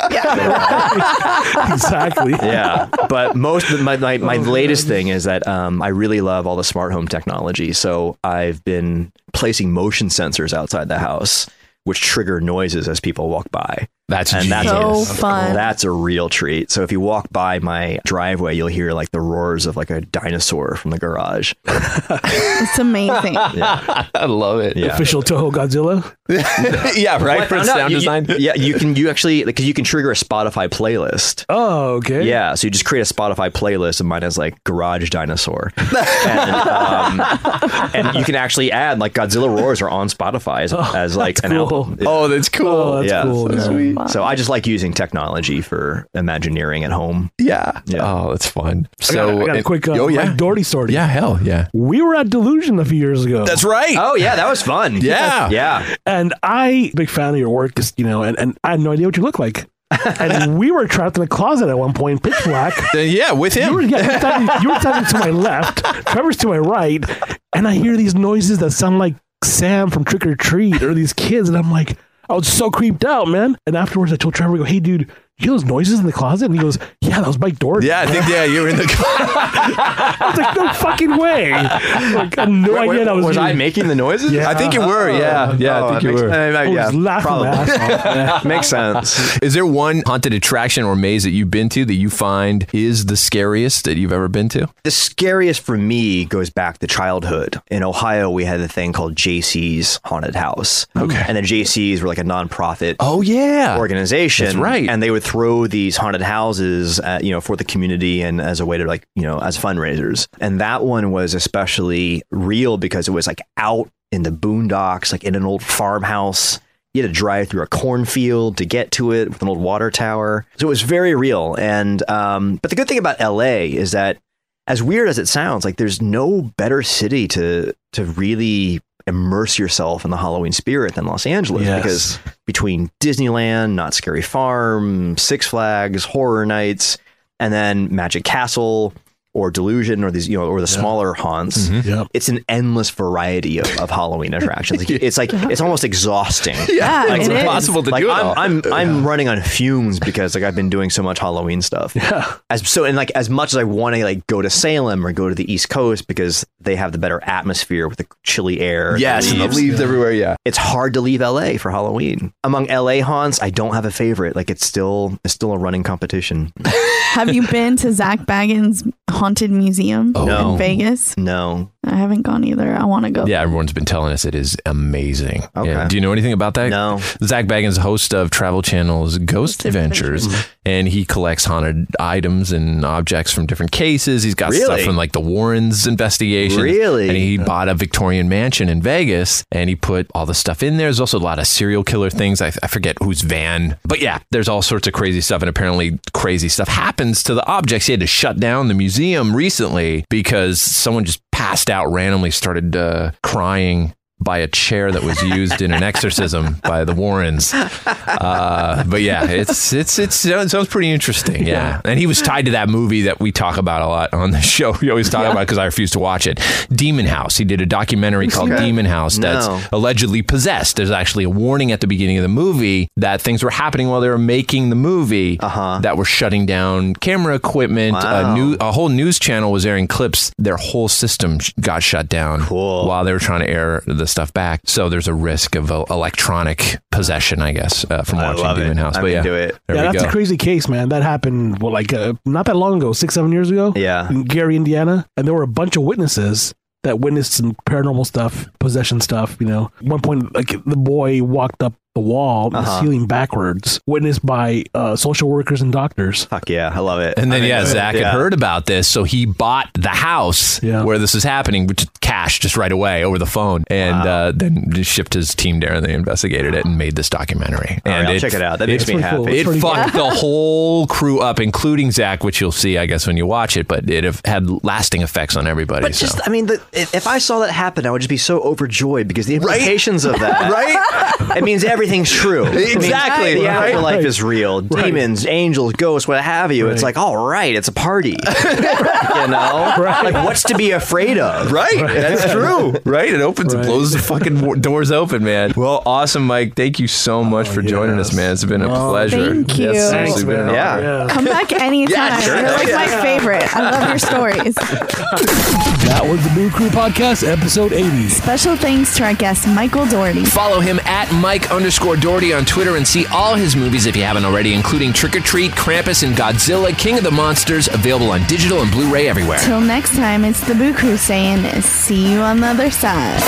exactly. yeah but most of my, my, my latest thing is that um, i really love all the smart home technology. So i've been placing motion sensors outside the house which trigger noises as people walk by That's and that's So a, fun. that's a real treat so if you walk by my driveway you'll hear like the roars of like a dinosaur from the garage It's amazing. I love it. yeah Official Toho Godzilla. yeah, right. For No, no, sound you- you- design. yeah you can you actually because you can trigger a Spotify playlist Oh, okay. Yeah, so you just create a Spotify playlist, and mine has like Garage Dinosaur, and, um, and you can actually add like Godzilla roars are on Spotify as, as like an cool. album. Oh, that's cool. Oh, that's yeah, cool. so yeah. Sweet. So I just like using technology for Imagineering at home. yeah. Yeah. Oh, that's fun. I got, So, I got a quick uh, oh yeah, Mike Dougherty story. yeah, hell yeah. We were at Delusion a few years ago. That's right. Oh yeah, that was fun. Yeah. yeah. And I, big fan of your work, 'cause, you know, and, and I had no idea what you look like. and we were trapped in a closet at one point, pitch black. Uh, yeah, with You him. were, yeah, you, were standing, you were standing to my left, Trevor's to my right, and I hear these noises that sound like Sam from Trick 'r Treat or these kids, and I'm like, I was so creeped out, man. And afterwards, I told Trevor, I go, "Hey, dude, you hear those noises in the closet?" And he goes, "Yeah, that was Mike Dougherty." yeah, I think yeah, you were in the. I was like, "No fucking way!" Like, I had no Wait, idea that was, was you. I making the noises? Yeah. I think you were. Yeah, yeah, Oh, I think you makes- were. uh, I was yeah, laughing probably. my ass off. Makes sense. Is there one haunted attraction or maze that you've been to that you find is the scariest that you've ever been to? The scariest for me goes back to childhood. In Ohio, we had a thing called Jaycees Haunted House. Okay. And the Jaycees were like a nonprofit Oh yeah, organization. That's right. And they would throw these haunted houses, at, you know, for the community and as a way to like, you know, as fundraisers. And that one was especially real because it was like out in the boondocks, like in an old farmhouse. You had to drive through a cornfield to get to it with an old water tower. So it was very real. And um, but the good thing about LA is that as weird as it sounds, like there's no better city to to really immerse yourself in the Halloween spirit than Los Angeles Yes. because between Disneyland, Knott's Scary Farm, Six Flags, Horror Nights, and then Magic Castle or Delusion or these, you know, or the smaller haunts. Mm-hmm. Yep. It's an endless variety of, of Halloween attractions. Like, it's like it's almost exhausting. Yeah, Like, it is. impossible to like do it I'm, all. I'm I'm running on fumes because like I've been doing so much Halloween stuff. Yeah. As so and like as much as I want to like go to Salem or go to the East Coast because they have the better atmosphere with the chilly air. yes, and the leaves. leaves everywhere. Yeah, It's hard to leave LA for Halloween. Among LA haunts, I don't have a favorite. Like it's still it's still a running competition. Have you been to Zak Bagans' haunted museum oh. No. in Vegas? No. I haven't gone either. I want to go. yeah. Everyone's been telling us it is amazing. Okay. Yeah. Do you know anything about that? No. Zak Bagans, host of Travel Channel's Ghost Adventures, mm-hmm. and he collects haunted items and objects from different cases. He's got stuff from like the Warrens investigation. Really? And he bought a Victorian mansion in Vegas, and he put all the stuff in there. There's also a lot of serial killer things. I, I forget whose van, but yeah, there's all sorts of crazy stuff, and apparently crazy stuff happens to the objects. He had to shut down the museum recently because someone just passed out randomly, started uh, crying by a chair that was used in an exorcism by the Warrens. Uh, but yeah, it's it's it's it sounds pretty interesting. Yeah. and he was tied to that movie that we talk about a lot on the show. We always talk about because I refuse to watch it. Demon House. He did a documentary called Okay. Demon House that's No. allegedly possessed. There's actually a warning at the beginning of the movie that things were happening while they were making the movie Uh-huh. that were shutting down camera equipment. Wow. A new a whole news channel was airing clips. Their whole system got shut down Cool. while they were trying to air the stuff back. So there's a risk of uh, electronic possession, I guess, uh, from I watching love Demon it. House. I'm but yeah, into it. yeah, that's go. a crazy case, man. That happened well, like uh, not that long ago, six, seven years ago. Yeah. in Gary, Indiana, and there were a bunch of witnesses that witnessed some paranormal stuff, possession stuff. You know, at one point, like the boy walked up the wall, and Uh-huh. ceiling backwards, witnessed by uh, social workers and doctors. Fuck yeah, I love it. And then, I mean, yeah, Zak yeah. had heard about this, so he bought the house Yeah. where this was happening with cash just right away over the phone, and uh, then just shipped his team there, and they investigated it and made this documentary. All right, and I'll check it out. That makes me pretty cool. happy. It pretty fucked the whole crew up, including Zak, which you'll see, I guess, when you watch it. But it have had lasting effects on everybody. But so. just, I mean, the, if if I saw that happen, I would just be so overjoyed because the implications of that, right? It means everything true. It means Exactly, the right? afterlife Right. is real. Demons, angels, ghosts, what have you. It's like, all right, it's a party. you know, like what's to be afraid of? Right, that's true. Right, it opens and blows the fucking doors open, man. Well, awesome, Mike. Thank you so oh, much for joining us, man. It's been a Oh, pleasure. thank you. Yes, Thanks, man. Yeah. Yeah. Come back anytime. sure. You're like my favorite. I love your stories. That was the Boo Crew Podcast, episode 80. Special thanks to our guest, Michael Dougherty. Follow him at Mike underscore Dougherty on Twitter and see all his movies if you haven't already, including Trick 'r Treat, Krampus, and Godzilla, King of the Monsters, available on digital and Blu-ray everywhere. Till next time, it's the Boo Crew saying, see you on the other side.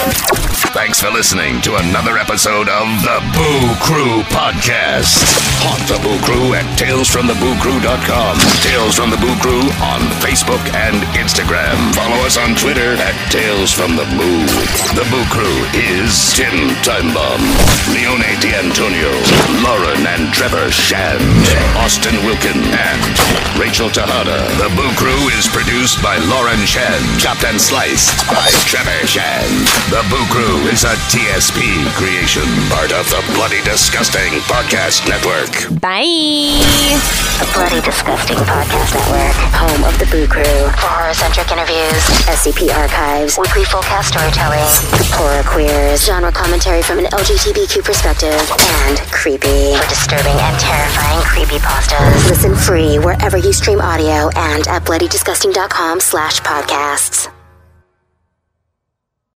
Thanks for listening to another episode of the Boo Crew Podcast. Haunt the Boo Crew at talesfromthebooCrew.com. Tales from the Boo Crew on Facebook and Instagram. Follow us on Twitter at Tales from the Boo. The Boo Crew is Tim Timebomb, Leone D'Antonio, Lauren and Trevor Shand, Austin Wilkin, and Rachel Tejada. The Boo Crew is produced by Lauren Shand, chopped and sliced by Trevor Shand. The Boo Crew is a TSP creation, part of the Bloody Disgusting Podcast Network. Bye. The Bloody Disgusting Podcast Network, home of the Boo Crew. For horror-centric interviews, SCP archives, weekly full cast storytelling, horror queers, genre commentary from an LGBTQ perspective, and creepy. For disturbing and terrifying creepy pastas. Listen free wherever you stream audio and at bloodydisgusting.com slash podcasts.